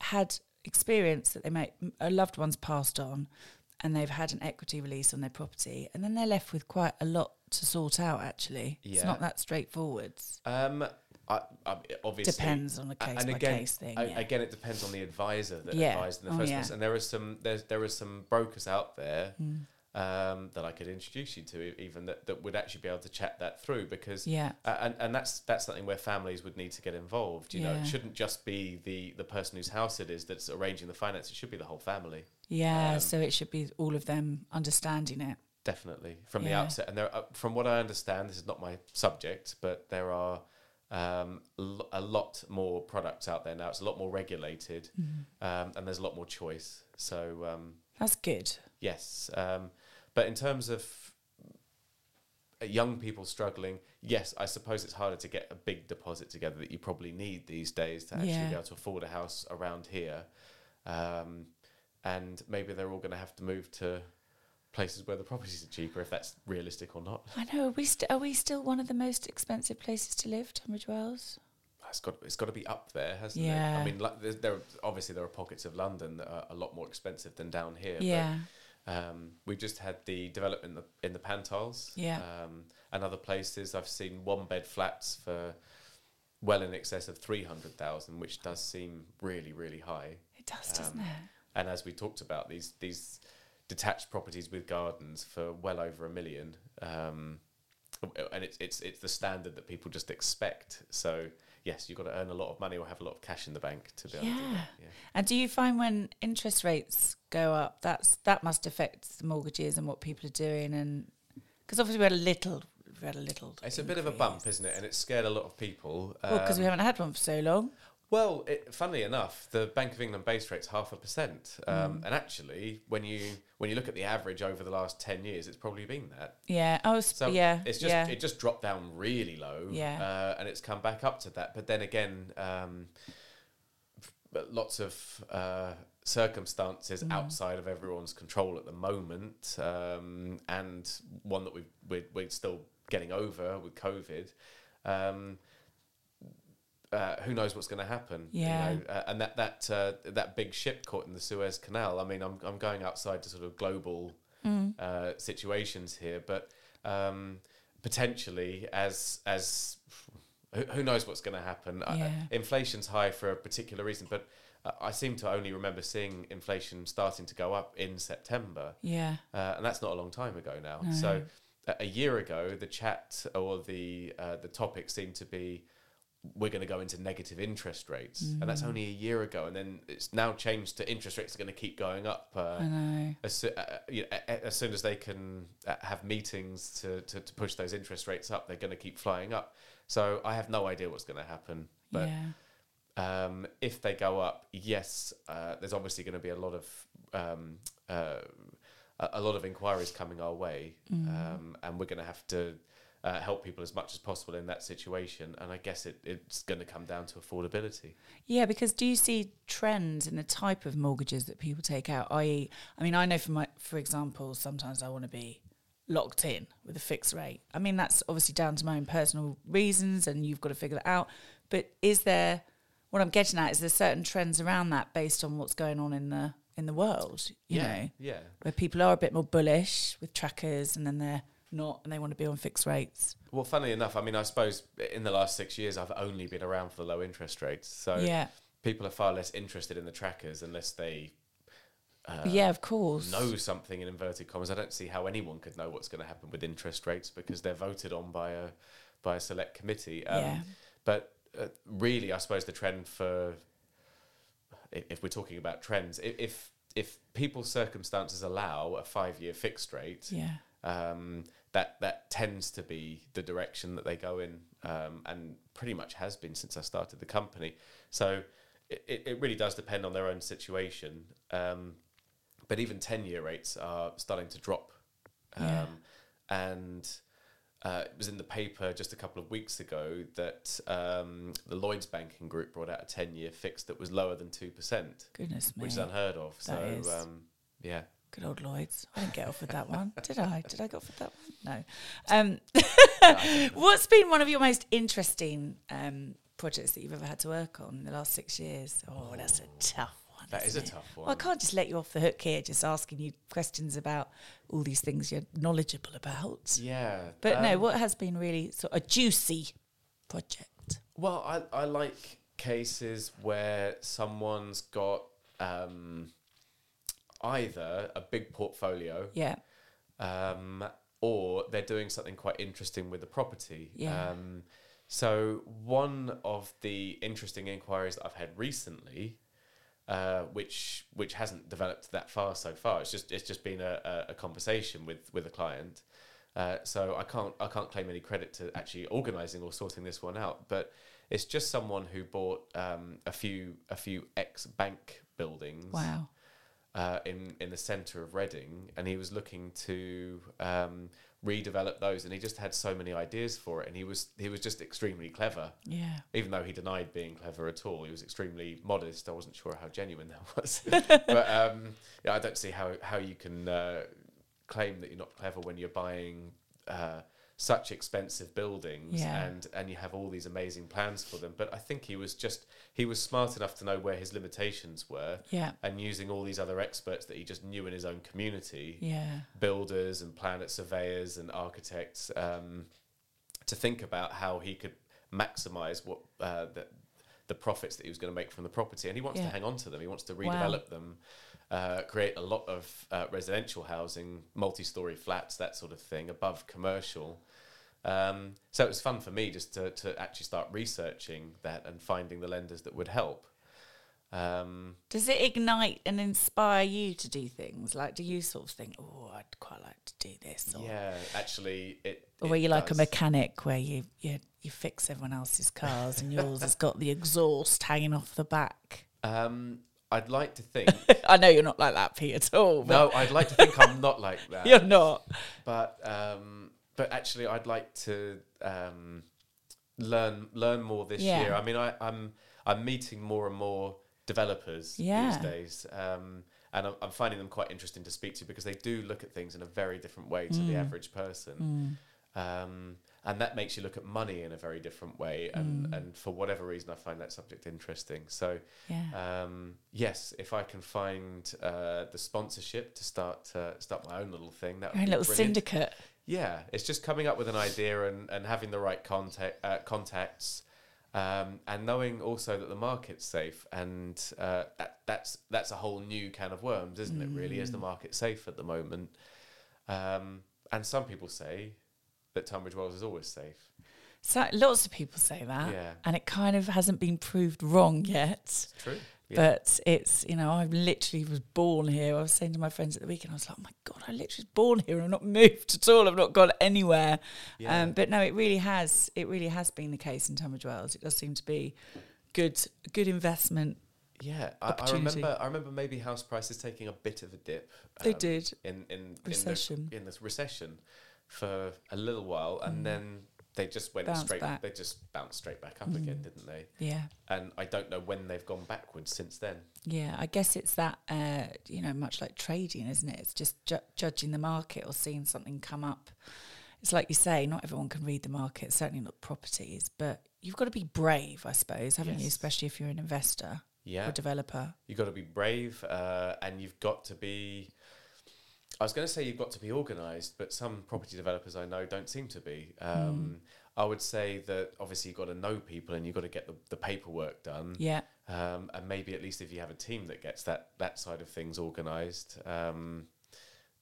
[SPEAKER 3] had experience that they may a loved one's passed on, and they've had an equity release on their property, and then they're left with quite a lot to sort out. Actually, it's not that straightforward.
[SPEAKER 4] Um, I, I, obviously
[SPEAKER 3] Depends on the case
[SPEAKER 4] and
[SPEAKER 3] by
[SPEAKER 4] again,
[SPEAKER 3] case thing, yeah.
[SPEAKER 4] Again, it depends on the advisor that
[SPEAKER 3] Yeah.
[SPEAKER 4] advised in the
[SPEAKER 3] Oh,
[SPEAKER 4] first
[SPEAKER 3] yeah.
[SPEAKER 4] place. And there are some there's there are some brokers out there
[SPEAKER 3] Hmm.
[SPEAKER 4] Um, that I could introduce you to, even that, that would actually be able to chat that through because
[SPEAKER 3] Yeah.
[SPEAKER 4] uh, and and that's that's something where families would need to get involved. You know, it shouldn't just be the the person whose house it is that's arranging the finance. It should be the whole family.
[SPEAKER 3] Yeah,
[SPEAKER 4] Um,
[SPEAKER 3] so it should be all of them understanding it.
[SPEAKER 4] Definitely from the outset, and there, uh, from what I understand, this is not my subject, but there are um, lo- a lot more products out there now. It's a lot more regulated,
[SPEAKER 3] Mm-hmm.
[SPEAKER 4] um, and there's a lot more choice. So um,
[SPEAKER 3] That's good.
[SPEAKER 4] yes, um, but in terms of uh, young people struggling, yes, I suppose it's harder to get a big deposit together that you probably need these days to actually
[SPEAKER 3] Yeah.
[SPEAKER 4] be able to afford a house around here, um, and maybe they're all going to have to move to places where the properties are cheaper, if that's realistic or not.
[SPEAKER 3] I know. Are we st- are we still one of the most expensive places to live, Tunbridge Wells?
[SPEAKER 4] It's got it's got to be up there, hasn't it?
[SPEAKER 3] Yeah.
[SPEAKER 4] I mean, like, there, there obviously there are pockets of London that are a lot more expensive than down here.
[SPEAKER 3] Yeah.
[SPEAKER 4] But, um, we've just had the development in the, in the Pantiles.
[SPEAKER 3] Yeah.
[SPEAKER 4] Um, and other places, I've seen one bed flats for well in excess of three hundred thousand, which does seem really really high.
[SPEAKER 3] It does, doesn't
[SPEAKER 4] Um,
[SPEAKER 3] it?
[SPEAKER 4] And as we talked about, these these detached properties with gardens for well over a million. Um, and it's it's it's the standard that people just expect. So yes, you've got to earn a lot of money or have a lot of cash in the bank to be able to do
[SPEAKER 3] Yeah.
[SPEAKER 4] that. Yeah.
[SPEAKER 3] And do you find when interest rates go up, that's that must affect the mortgages and what people are doing, and because obviously we had a little, we had a little.
[SPEAKER 4] It's a bit of a bump, isn't it? And it scared a lot of people.
[SPEAKER 3] Well, because we
[SPEAKER 4] Um,
[SPEAKER 3] haven't had one for so long.
[SPEAKER 4] Well, it, funnily enough, the Bank of England base rate's half a percent,
[SPEAKER 3] Mm.
[SPEAKER 4] um, and actually, when you when you look at the average over the last ten years, it's probably been that.
[SPEAKER 3] Yeah. Oh,
[SPEAKER 4] So
[SPEAKER 3] yeah.
[SPEAKER 4] it's just
[SPEAKER 3] yeah.
[SPEAKER 4] it just dropped down really low,
[SPEAKER 3] Yeah.
[SPEAKER 4] uh, and it's come back up to that. But then again, um, lots of uh, circumstances
[SPEAKER 3] Mm.
[SPEAKER 4] outside of everyone's control at the moment, um, and one that we we're, we're still getting over with COVID. Um, uh, who knows what's going to happen?
[SPEAKER 3] Yeah.
[SPEAKER 4] You know? uh, and that that uh, that big ship caught in the Suez Canal. I mean, I'm I'm going outside to sort of global
[SPEAKER 3] Mm.
[SPEAKER 4] uh, situations here, but um, potentially as as who, knows what's going to happen? Uh,
[SPEAKER 3] Yeah.
[SPEAKER 4] inflation's high for a particular reason, but uh, I seem to only remember seeing inflation starting to go up in September,
[SPEAKER 3] Yeah.
[SPEAKER 4] uh, and that's not a long time ago now.
[SPEAKER 3] No.
[SPEAKER 4] So a, a year ago, the chat or the uh, the topic seemed to be we're going to go into negative interest rates, and
[SPEAKER 3] Mm.
[SPEAKER 4] that's only a year ago, and then it's now changed to interest rates are going to keep going up. Uh,
[SPEAKER 3] I know.
[SPEAKER 4] as, uh, you know, as soon as they can uh, have meetings to, to, to push those interest rates up, they're going to keep flying up. So I have no idea what's going to happen. But
[SPEAKER 3] yeah.
[SPEAKER 4] um, if they go up, yes, uh, there's obviously going to be a lot of um, uh, a a lot of inquiries coming our way,
[SPEAKER 3] Mm.
[SPEAKER 4] um, and we're going to have to uh, help people as much as possible in that situation. And I guess it, it's going to come down to affordability.
[SPEAKER 3] Yeah, because do you see trends in the type of mortgages that people take out? I.e., I mean, I know for my, for example, sometimes I want to be locked in with a fixed rate. I mean, that's obviously down to my own personal reasons, and you've got to figure that out. But is there, what I'm getting at, is there certain trends around that based on what's going on in the in the world? You know,
[SPEAKER 4] yeah.
[SPEAKER 3] where people are a bit more bullish with trackers, and then they're not, and they want to be on fixed rates.
[SPEAKER 4] Well, funnily enough, I mean, I suppose in the last six years, I've only been around for the low interest rates. So
[SPEAKER 3] yeah,
[SPEAKER 4] people are far less interested in the trackers unless they uh,
[SPEAKER 3] yeah, of course.
[SPEAKER 4] know something in inverted commas. I don't see how anyone could know what's going to happen with interest rates because they're voted on by a by a select committee. Um,
[SPEAKER 3] Yeah.
[SPEAKER 4] But uh, really, I suppose the trend for if, if we're talking about trends, if if people's circumstances allow a five year fixed rate,
[SPEAKER 3] Yeah,
[SPEAKER 4] um, that that tends to be the direction that they go in, um, and pretty much has been since I started the company. So it, it really does depend on their own situation. Um, but even ten year rates are starting to drop, um,
[SPEAKER 3] Yeah.
[SPEAKER 4] and uh, it was in the paper just a couple of weeks ago that um, the Lloyds Banking Group brought out a ten year fix that was lower than two percent,
[SPEAKER 3] goodness me.
[SPEAKER 4] which is unheard of.
[SPEAKER 3] That
[SPEAKER 4] so um, yeah.
[SPEAKER 3] Good old Lloyds. I didn't get offered that one, did I? Did I get offered that one? No. Um, what's been one of your most interesting um, projects that you've ever had to work on in the last six years? Oh, that's a tough one.
[SPEAKER 4] That is a
[SPEAKER 3] it?
[SPEAKER 4] tough
[SPEAKER 3] Well, I can't just let you off the hook here, just asking you questions about all these things you're knowledgeable about.
[SPEAKER 4] Yeah,
[SPEAKER 3] But no,
[SPEAKER 4] um,
[SPEAKER 3] what has been really sort of a juicy project?
[SPEAKER 4] Well, I, I like cases where someone's got um, either a big portfolio
[SPEAKER 3] Yeah.
[SPEAKER 4] um, or they're doing something quite interesting with the property.
[SPEAKER 3] Yeah.
[SPEAKER 4] Um, so, one of the interesting inquiries that I've had recently. Uh, which which hasn't developed that far so far. It's just it's just been a, a, a conversation with with a client. Uh, so I can't I can't claim any credit to actually organising or sorting this one out. But it's just someone who bought um, a few a few ex bank buildings
[SPEAKER 3] Wow.
[SPEAKER 4] Uh, in in the centre of Reading, and he was looking to um, redevelop those, and he just had so many ideas for it, and he was he was just extremely clever.
[SPEAKER 3] Yeah.
[SPEAKER 4] Even though he denied being clever at all, he was extremely modest. I wasn't sure how genuine that was, but um, yeah, I don't see how how you can uh, claim that you're not clever when you're buying. Uh, such expensive buildings
[SPEAKER 3] Yeah.
[SPEAKER 4] and and you have all these amazing plans for them but i think he was just he was smart enough to know where his limitations were
[SPEAKER 3] Yeah.
[SPEAKER 4] and using all these other experts that he just knew in his own community,
[SPEAKER 3] Yeah.
[SPEAKER 4] builders and planet surveyors and architects, um, to think about how he could maximize what uh, the, the profits that he was going to make from the property. And he wants to hang on to them. He wants to
[SPEAKER 3] Wow.
[SPEAKER 4] redevelop them, uh, create a lot of uh, residential housing, multi-story flats, that sort of thing, above commercial. Um, so it was fun for me just to, to actually start researching that and finding the lenders that would help. Um,
[SPEAKER 3] Does it ignite and inspire you to do things? Like, do you sort of think, oh, I'd quite like to do this? Or,
[SPEAKER 4] Yeah, actually, it.
[SPEAKER 3] or were you like a mechanic where you, you, you fix everyone else's cars and yours has got the exhaust hanging off the back?
[SPEAKER 4] Um, I'd like to think.
[SPEAKER 3] I know you're not like that, Pete, at all.
[SPEAKER 4] No, I'd like to think I'm not like that.
[SPEAKER 3] You're not.
[SPEAKER 4] But um, but actually, I'd like to um, learn learn more this
[SPEAKER 3] Yeah.
[SPEAKER 4] year. I mean, I, I'm I'm meeting more and more developers
[SPEAKER 3] Yeah.
[SPEAKER 4] these days. Um, and I'm, I'm finding them quite interesting to speak to because they do look at things in a very different way to the
[SPEAKER 3] Mm.
[SPEAKER 4] average person. Um, and that makes you look at money in a very different way. And and for whatever reason, I find that subject interesting. So
[SPEAKER 3] Yeah.
[SPEAKER 4] um, yes, if I can find uh, the sponsorship to start uh, start my own little thing, that
[SPEAKER 3] Your little
[SPEAKER 4] brilliant.
[SPEAKER 3] syndicate.
[SPEAKER 4] Yeah, it's just coming up with an idea and, and having the right contact uh, contacts, um, and knowing also that the market's safe, and uh, that that's that's a whole new can of worms, isn't it? Really, is the market safe at the moment? Um, and some people say that Tunbridge Wells is always safe.
[SPEAKER 3] So lots of people say that,
[SPEAKER 4] Yeah.
[SPEAKER 3] and it kind of hasn't been proved wrong yet.
[SPEAKER 4] It's true. Yeah.
[SPEAKER 3] But it's you know I literally was born here. I was saying to my friends at the weekend, I was like, oh my god, I literally was born here. I've not moved at all. I've not gone anywhere.
[SPEAKER 4] Yeah.
[SPEAKER 3] Um, but no, it really has. It really has been the case in Tunbridge Wells. It does seem to be good, good investment.
[SPEAKER 4] Yeah, I, I remember. I remember maybe house prices taking a bit of a dip.
[SPEAKER 3] They
[SPEAKER 4] um,
[SPEAKER 3] did.
[SPEAKER 4] in in
[SPEAKER 3] Recession.
[SPEAKER 4] in, the, in this recession for a little while, and then they just went
[SPEAKER 3] Bounced
[SPEAKER 4] straight.
[SPEAKER 3] back.
[SPEAKER 4] They just bounced straight back up again, didn't they?
[SPEAKER 3] Yeah.
[SPEAKER 4] And I don't know when they've gone backwards since then.
[SPEAKER 3] Yeah, I guess it's that, uh, you know, much like trading, isn't it? It's just ju- judging the market or seeing something come up. It's like you say, not everyone can read the market, certainly not properties, but you've got to be brave, I suppose, haven't you? Especially if you're an investor
[SPEAKER 4] Yeah,
[SPEAKER 3] or developer.
[SPEAKER 4] you've got to be brave, uh, and you've got to be. I was going to say you've got to be organised, but some property developers I know don't seem to be. Um, I would say that obviously you've got to know people and you've got to get the, the paperwork done.
[SPEAKER 3] Yeah.
[SPEAKER 4] um, and maybe at least if you have a team that gets that that side of things organised, um,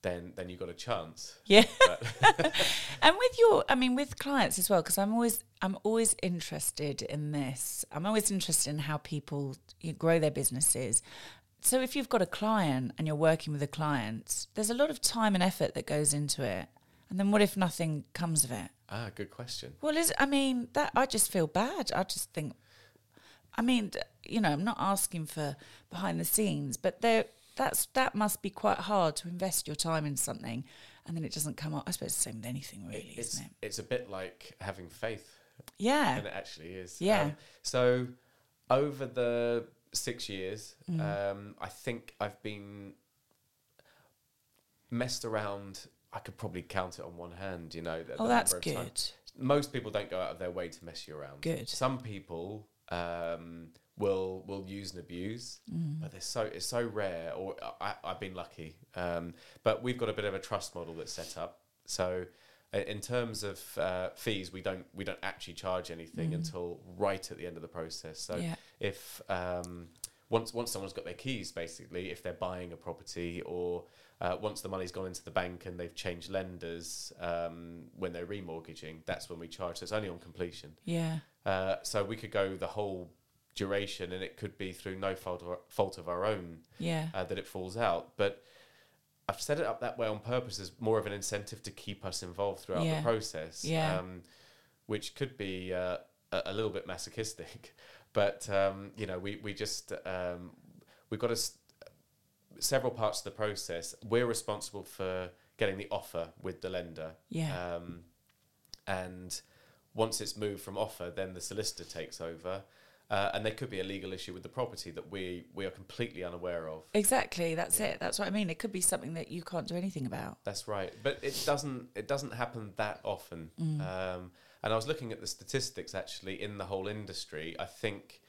[SPEAKER 4] then then you've got a chance.
[SPEAKER 3] Yeah. And with your i mean with clients as well because i'm always i'm always interested in this i'm always interested in how people grow their businesses so if you've got a client and you're working with a client there's a lot of time and effort that goes into it. And then what if nothing comes of it?
[SPEAKER 4] Ah, good question.
[SPEAKER 3] well is i mean that i just feel bad. I just think i mean you know i'm not asking for behind the scenes but there that's that must be quite hard to invest your time in something and then it doesn't come up. I suppose it's the same with anything really
[SPEAKER 4] It's
[SPEAKER 3] isn't it?
[SPEAKER 4] it's a bit like having faith,
[SPEAKER 3] yeah.
[SPEAKER 4] And it actually is.
[SPEAKER 3] Yeah.
[SPEAKER 4] Um, so over the six years,
[SPEAKER 3] Mm.
[SPEAKER 4] um, I think I've been messed around. I could probably count it on one hand. You know.
[SPEAKER 3] Oh, that's good.
[SPEAKER 4] times. most people don't go out of their way to mess you around.
[SPEAKER 3] Good.
[SPEAKER 4] Some people um, will will use and abuse,
[SPEAKER 3] Mm.
[SPEAKER 4] but they're so it's so rare. Or I, I've been lucky, um, but we've got a bit of a trust model that's set up. So in terms of uh, fees, we don't we don't actually charge anything until right at the end of the process. So
[SPEAKER 3] Mm. Yeah.
[SPEAKER 4] if um, once once someone's got their keys, basically, if they're buying a property or uh, once the money's gone into the bank and they've changed lenders um, when they're remortgaging, that's when we charge. So it's only on completion.
[SPEAKER 3] Yeah.
[SPEAKER 4] Uh, so we could go the whole duration, and it could be through no fault of our, fault of our own
[SPEAKER 3] Yeah.
[SPEAKER 4] uh, that it falls out. But I've set it up that way on purpose as more of an incentive to keep us involved throughout
[SPEAKER 3] Yeah.
[SPEAKER 4] the process.
[SPEAKER 3] Yeah.
[SPEAKER 4] Um, which could be uh, a, a little bit masochistic, but um, you know, we we just um, we've got a s- several parts of the process. We're responsible for getting the offer with the lender.
[SPEAKER 3] Yeah.
[SPEAKER 4] Um, and once it's moved from offer, then the solicitor takes over. Uh, and there could be a legal issue with the property that we, we are completely unaware of.
[SPEAKER 3] Exactly. That's it. That's what I mean. It could be something that you can't do anything about.
[SPEAKER 4] That's right, but it doesn't it doesn't happen that often. Um, and I was looking at the statistics actually in the whole industry. I think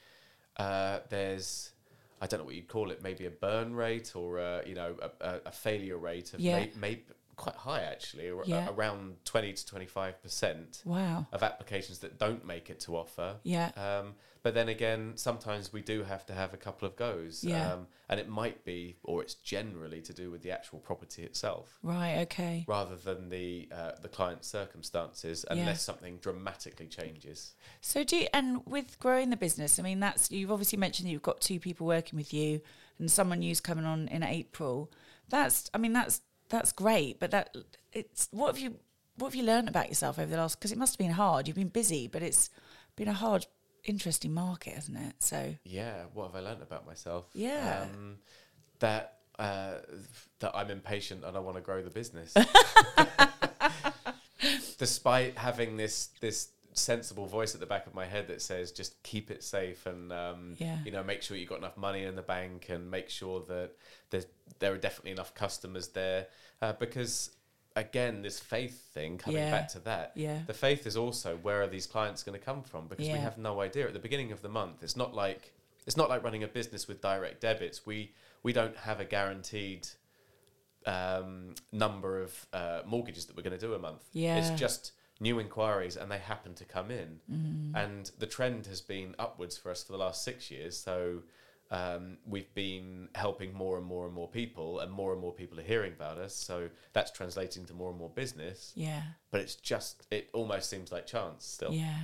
[SPEAKER 4] uh, there's I don't know what you'd call it, maybe a burn rate or a, you know a, a, failure rate of
[SPEAKER 3] Yeah.
[SPEAKER 4] Quite high actually,
[SPEAKER 3] Yeah.
[SPEAKER 4] around twenty to twenty five percent
[SPEAKER 3] Wow.
[SPEAKER 4] of applications that don't make it to offer.
[SPEAKER 3] Yeah.
[SPEAKER 4] Um, but then again, sometimes we do have to have a couple of goes.
[SPEAKER 3] Yeah.
[SPEAKER 4] Um, and it might be, or it's generally to do with the actual property itself
[SPEAKER 3] Right. Okay.
[SPEAKER 4] rather than the uh, the client's circumstances,
[SPEAKER 3] Yeah.
[SPEAKER 4] unless something dramatically changes.
[SPEAKER 3] So do you, and with growing the business, I mean, that's you've obviously mentioned that you've got two people working with you and someone new's coming on in April. That's, I mean, that's that's great. But that it's what have you what have you learned about yourself over the last? Because it must have been hard. You've been busy, but it's been a hard, interesting market, hasn't it? So
[SPEAKER 4] Yeah, what have I learned about myself?
[SPEAKER 3] Yeah.
[SPEAKER 4] um, that uh, that I'm impatient and I want to grow the business, despite having this this sensible voice at the back of my head that says just keep it safe and um,
[SPEAKER 3] Yeah.
[SPEAKER 4] you know make sure you've got enough money in the bank and make sure that there's, there are definitely enough customers there uh, because again, this faith thing coming
[SPEAKER 3] Yeah.
[SPEAKER 4] back to that.
[SPEAKER 3] Yeah.
[SPEAKER 4] The faith is also where are these clients going to come from because we have no idea at the beginning of the month. It's not like it's not like running a business with direct debits. We we don't have a guaranteed um, number of uh, mortgages that we're going to do a month.
[SPEAKER 3] Yeah.
[SPEAKER 4] It's just new inquiries and they happen to come in.
[SPEAKER 3] Mm.
[SPEAKER 4] And the trend has been upwards for us for the last six years. So um, we've been helping more and more and more people, and more and more people are hearing about us. So that's translating to more and more business.
[SPEAKER 3] Yeah.
[SPEAKER 4] But it's just, it almost seems like chance still.
[SPEAKER 3] Yeah.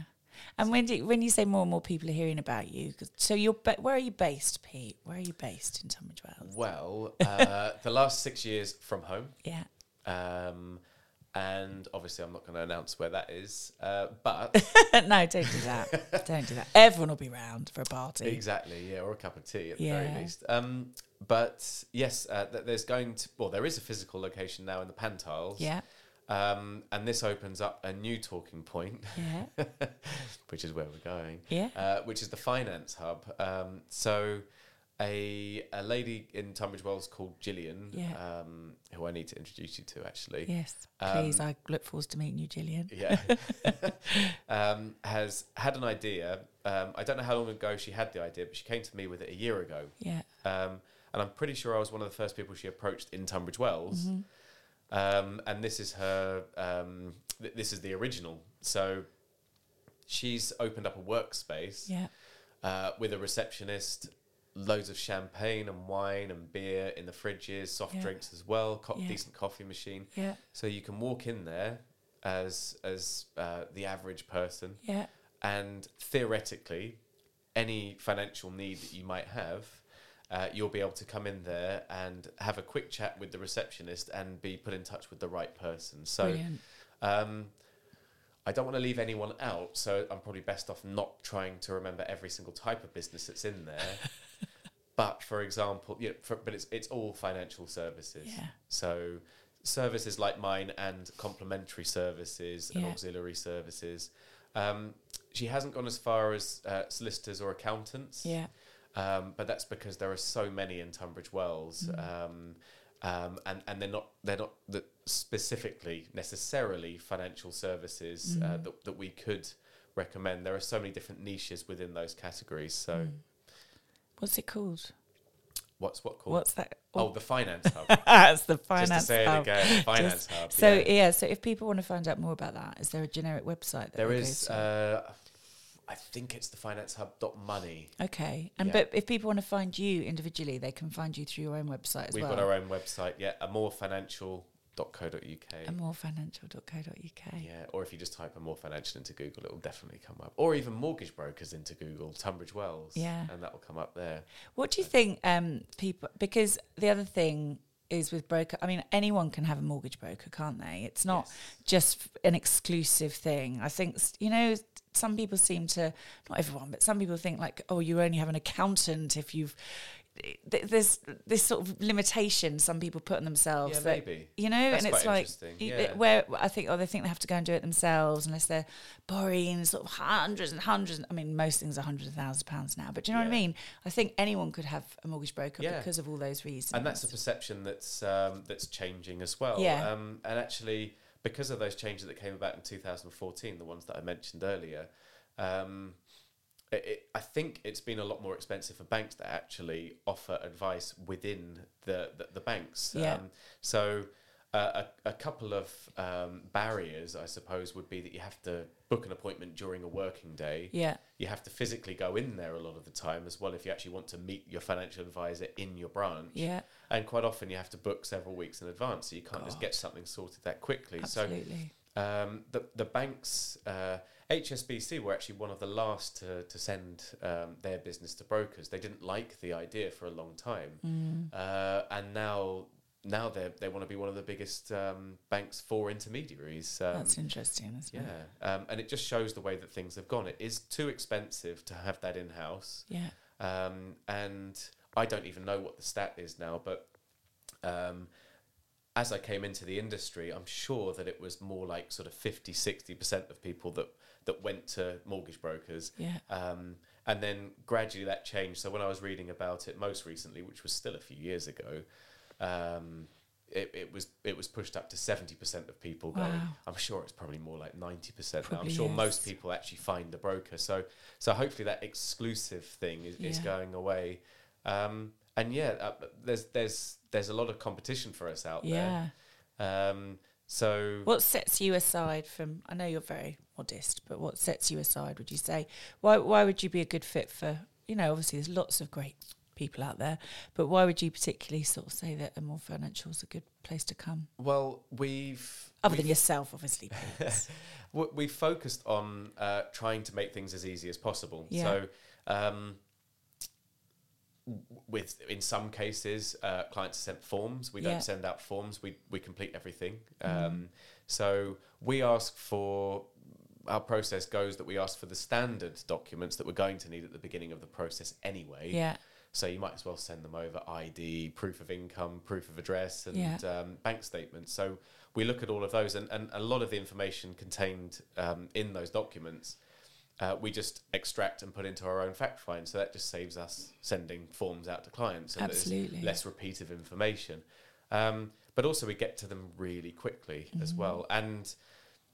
[SPEAKER 3] And when do, when you say more and more people are hearing about you, so you're ba- where are you based, Pete? Where are you based in Tunbridge Wells?
[SPEAKER 4] Well, uh, the last six years from home.
[SPEAKER 3] Yeah.
[SPEAKER 4] Um, and obviously, I'm not going to announce where that is. Uh, but
[SPEAKER 3] no, don't do that. don't do that. Everyone will be round for a party.
[SPEAKER 4] exactly, yeah, or a cup of tea at the very least. Um, but yes, uh, th- there's going to well, there is a physical location now in the Pantiles.
[SPEAKER 3] Yeah.
[SPEAKER 4] Um, and this opens up a new talking point,
[SPEAKER 3] Yeah.
[SPEAKER 4] which is where we're going.
[SPEAKER 3] Yeah.
[SPEAKER 4] Uh, which is the finance hub. Um, so. A, a lady in Tunbridge Wells called Gillian,
[SPEAKER 3] Yeah.
[SPEAKER 4] um, who I need to introduce you to actually.
[SPEAKER 3] Yes.
[SPEAKER 4] Um,
[SPEAKER 3] Please, I look forward to meeting you, Gillian.
[SPEAKER 4] yeah, um, has had an idea. Um, I don't know how long ago she had the idea, but she came to me with it a year ago.
[SPEAKER 3] Yeah.
[SPEAKER 4] Um, and I'm pretty sure I was one of the first people she approached in Tunbridge Wells.
[SPEAKER 3] Mm-hmm.
[SPEAKER 4] Um, and this is her, um, th- this is the original. So she's opened up a workspace
[SPEAKER 3] Yeah.
[SPEAKER 4] uh, with a receptionist, loads of champagne and wine and beer in the fridges, soft
[SPEAKER 3] Yeah.
[SPEAKER 4] drinks as well, co-
[SPEAKER 3] Yeah.
[SPEAKER 4] decent coffee machine.
[SPEAKER 3] Yeah.
[SPEAKER 4] So you can walk in there as as uh, the average person,
[SPEAKER 3] Yeah.
[SPEAKER 4] and theoretically, any financial need that you might have, uh, you'll be able to come in there and have a quick chat with the receptionist and be put in touch with the right person. So. Um, I don't want to leave anyone out, so I'm probably best off not trying to remember every single type of business that's in there. but for example, yeah, for, but it's it's all financial services.
[SPEAKER 3] Yeah.
[SPEAKER 4] So services like mine and complementary services and auxiliary services. Um, she hasn't gone as far as uh, solicitors or accountants.
[SPEAKER 3] Yeah.
[SPEAKER 4] Um, but that's because there are so many in Tunbridge Wells, um, um, and and they're not they're not the specifically necessarily financial services uh, that that we could recommend. There are so many different niches within those categories. So
[SPEAKER 3] What's it called?
[SPEAKER 4] what's what called?
[SPEAKER 3] What's that?
[SPEAKER 4] oh, the finance hub.
[SPEAKER 3] That's the finance Just
[SPEAKER 4] to say it
[SPEAKER 3] hub.
[SPEAKER 4] again, the finance
[SPEAKER 3] Just-
[SPEAKER 4] hub.
[SPEAKER 3] So
[SPEAKER 4] yeah.
[SPEAKER 3] yeah. so if people want to find out more about that, is there a generic website that
[SPEAKER 4] there is. Uh, I think it's the finance hub dot money.
[SPEAKER 3] okay, and
[SPEAKER 4] yeah.
[SPEAKER 3] but if people want to find you individually, they can find you through your own website as well.
[SPEAKER 4] We've got our own website. Yeah, amorfinancial.co.uk.
[SPEAKER 3] amorfinancial.co.uk.
[SPEAKER 4] Yeah, or if you just type Amor Financial into Google, it will definitely come up. Or even mortgage brokers into Google, Tunbridge Wells.
[SPEAKER 3] Yeah.
[SPEAKER 4] And that will come up there.
[SPEAKER 3] What do you think, um, people? Because the other thing is with broker. I mean, anyone can have a mortgage broker, can't they? It's not just an exclusive thing. I think you know. Some people seem to, not everyone, but some people think like, oh, you only have an accountant if you've. Th- There's this sort of limitation some people put on themselves.
[SPEAKER 4] Yeah,
[SPEAKER 3] that,
[SPEAKER 4] maybe.
[SPEAKER 3] You know,
[SPEAKER 4] That's
[SPEAKER 3] and it's like you-
[SPEAKER 4] yeah.
[SPEAKER 3] where I think, oh, they think they have to go and do it themselves unless they're borrowing sort of hundreds and hundreds. I mean, most things are hundreds of thousands of pounds now. But do you know what I mean? I think anyone could have a mortgage broker
[SPEAKER 4] Yeah.
[SPEAKER 3] because of all those reasons.
[SPEAKER 4] And that's a perception that's um, that's changing as well.
[SPEAKER 3] Yeah.
[SPEAKER 4] Um, and actually, because of those changes that came about in 2014, the ones that I mentioned earlier, um, it, I think it's been a lot more expensive for banks to actually offer advice within the, the, the banks.
[SPEAKER 3] Yeah.
[SPEAKER 4] Um, so uh, a, a couple of um, barriers, I suppose, would be that you have to book an appointment during a working day.
[SPEAKER 3] Yeah.
[SPEAKER 4] You have to physically go in there a lot of the time as well if you actually want to meet your financial advisor in your branch.
[SPEAKER 3] Yeah.
[SPEAKER 4] And quite often you have to book several weeks in advance, so you can't just get something sorted that quickly.
[SPEAKER 3] Absolutely.
[SPEAKER 4] So um, the the banks, uh, HSBC were actually one of the last to to send um, their business to brokers. They didn't like the idea for a long time,
[SPEAKER 3] Mm.
[SPEAKER 4] uh, and now now they they want to be one of the biggest um, banks for intermediaries. Um,
[SPEAKER 3] That's interesting,
[SPEAKER 4] yeah, um, and it just shows the way that things have gone. It is too expensive to have that in house.
[SPEAKER 3] Yeah.
[SPEAKER 4] Um, and I don't even know what the stat is now, but um, as I came into the industry, I'm sure that it was more like sort of 50, 60% of people that, that went to mortgage brokers.
[SPEAKER 3] Yeah.
[SPEAKER 4] Um, and then gradually that changed. So when I was reading about it most recently, which was still a few years ago, um, it, it was it was pushed up to seventy percent of people going. I'm sure it's probably more like ninety percent now. I'm sure
[SPEAKER 3] is.
[SPEAKER 4] most people actually find the broker. So so hopefully that exclusive thing is, is going away. Um, and yeah, uh, there's there's there's a lot of competition for us out
[SPEAKER 3] Yeah.
[SPEAKER 4] there. Um, so
[SPEAKER 3] What sets you aside from? I know you're very modest, but what sets you aside? Would you say why? Why would you be a good fit for? You know, obviously there's lots of great people out there, but why would you particularly sort of say that Amor Financial is a good place to come?
[SPEAKER 4] well, we've
[SPEAKER 3] Other
[SPEAKER 4] we've-
[SPEAKER 3] than yourself, obviously.
[SPEAKER 4] we focused on uh, trying to make things as easy as possible.
[SPEAKER 3] Yeah.
[SPEAKER 4] So, um, with in some cases, uh, clients send forms. We don't send out forms. We we complete everything.
[SPEAKER 3] Mm-hmm.
[SPEAKER 4] Um, so we ask for. Our process goes that we ask for the standard documents that we're going to need at the beginning of the process anyway.
[SPEAKER 3] yeah,
[SPEAKER 4] So you might as well send them over ID, proof of income, proof of address, and
[SPEAKER 3] Yeah.
[SPEAKER 4] um, bank statements. So we look at all of those, and, and a lot of the information contained um, in those documents, uh, we just extract and put into our own fact find. So that just saves us sending forms out to clients, and
[SPEAKER 3] Absolutely.
[SPEAKER 4] less repeated information. Um, but also we get to them really quickly as
[SPEAKER 3] Mm-hmm.
[SPEAKER 4] well, and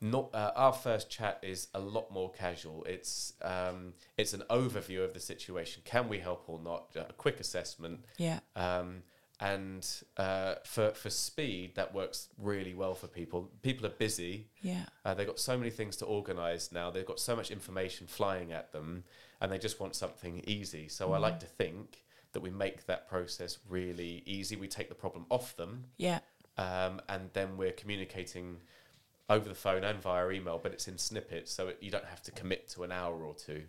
[SPEAKER 4] not uh, our first chat is a lot more casual. It's um, it's an overview of the situation. Can we help or not? A quick assessment.
[SPEAKER 3] yeah,
[SPEAKER 4] Um, and uh, for for speed, that works really well for people. People are busy.
[SPEAKER 3] yeah,
[SPEAKER 4] Uh, they've got so many things to organise now. They've got so much information flying at them, and they just want something easy. So I like to think that we make that process really easy. We take the problem off them,
[SPEAKER 3] yeah.
[SPEAKER 4] um, and then we're communicating over the phone and via email, but it's in snippets, so it, you don't have to commit to an hour or two.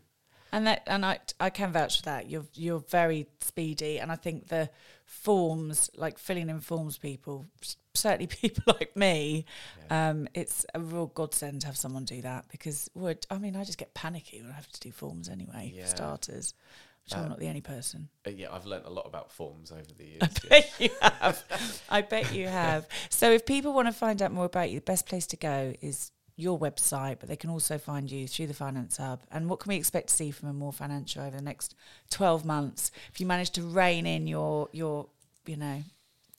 [SPEAKER 3] And that, and I, I can vouch for that. You're, you're very speedy, and I think the forms, like filling in forms, people, certainly people like me, um, it's a real godsend to have someone do that because, would I mean, I just get panicky when I have to do forms anyway.
[SPEAKER 4] Yeah.
[SPEAKER 3] For starters, which I'm
[SPEAKER 4] Uh,
[SPEAKER 3] not the only person.
[SPEAKER 4] Uh, yeah, I've learnt a lot about forms over the years.
[SPEAKER 3] I
[SPEAKER 4] yeah.
[SPEAKER 3] bet you have. I bet you have. So if people want to find out more about you, the best place to go is your website, but they can also find you through the Finance Hub. And what can we expect to see from Amor Financial over the next twelve months? If you manage to rein in your your, you know,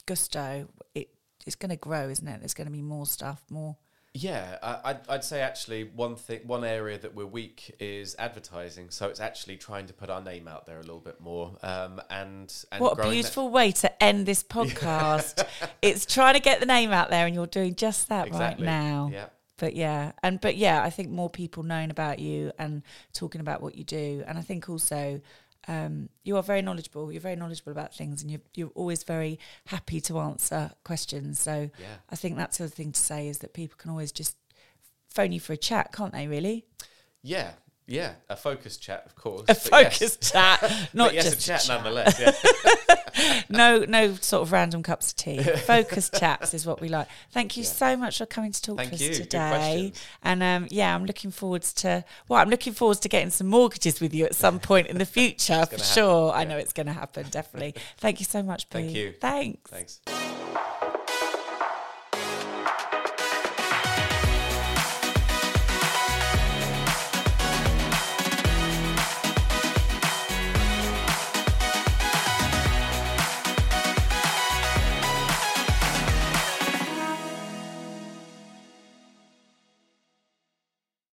[SPEAKER 3] gusto, it it's going to grow, isn't it? There's going to be more stuff, more.
[SPEAKER 4] Yeah, I, I'd, I'd say actually one thing, one area that we're weak is advertising. So it's actually trying to put our name out there a little bit more. Um, and and
[SPEAKER 3] What a
[SPEAKER 4] growing that-
[SPEAKER 3] beautiful way to end this podcast. it's trying to get the name out there, and you're doing just that
[SPEAKER 4] exactly.
[SPEAKER 3] right now.
[SPEAKER 4] Yeah,
[SPEAKER 3] but yeah and but yeah i think more people knowing about you and talking about what you do and i think also um, you are very knowledgeable you're very knowledgeable about things and you're, you're always very happy to answer questions. So
[SPEAKER 4] yeah.
[SPEAKER 3] i think that's the other thing to say is that people can always just phone you for a chat can't they really?
[SPEAKER 4] Yeah, yeah, a focused chat, of course.
[SPEAKER 3] a
[SPEAKER 4] but yes.
[SPEAKER 3] chat not
[SPEAKER 4] yes,
[SPEAKER 3] just
[SPEAKER 4] a chat, nonetheless. Yeah.
[SPEAKER 3] no no sort of random cups of tea focused chats is what we like thank you
[SPEAKER 4] Yeah.
[SPEAKER 3] so much for coming to talk
[SPEAKER 4] Thank
[SPEAKER 3] to us
[SPEAKER 4] you.
[SPEAKER 3] Today and um, yeah i'm looking forwards to well i'm looking forwards to getting some mortgages with you at some point in the future for sure
[SPEAKER 4] happen,
[SPEAKER 3] i know it's going to happen definitely thank you so much
[SPEAKER 4] Thank you.
[SPEAKER 3] thanks
[SPEAKER 4] Thanks.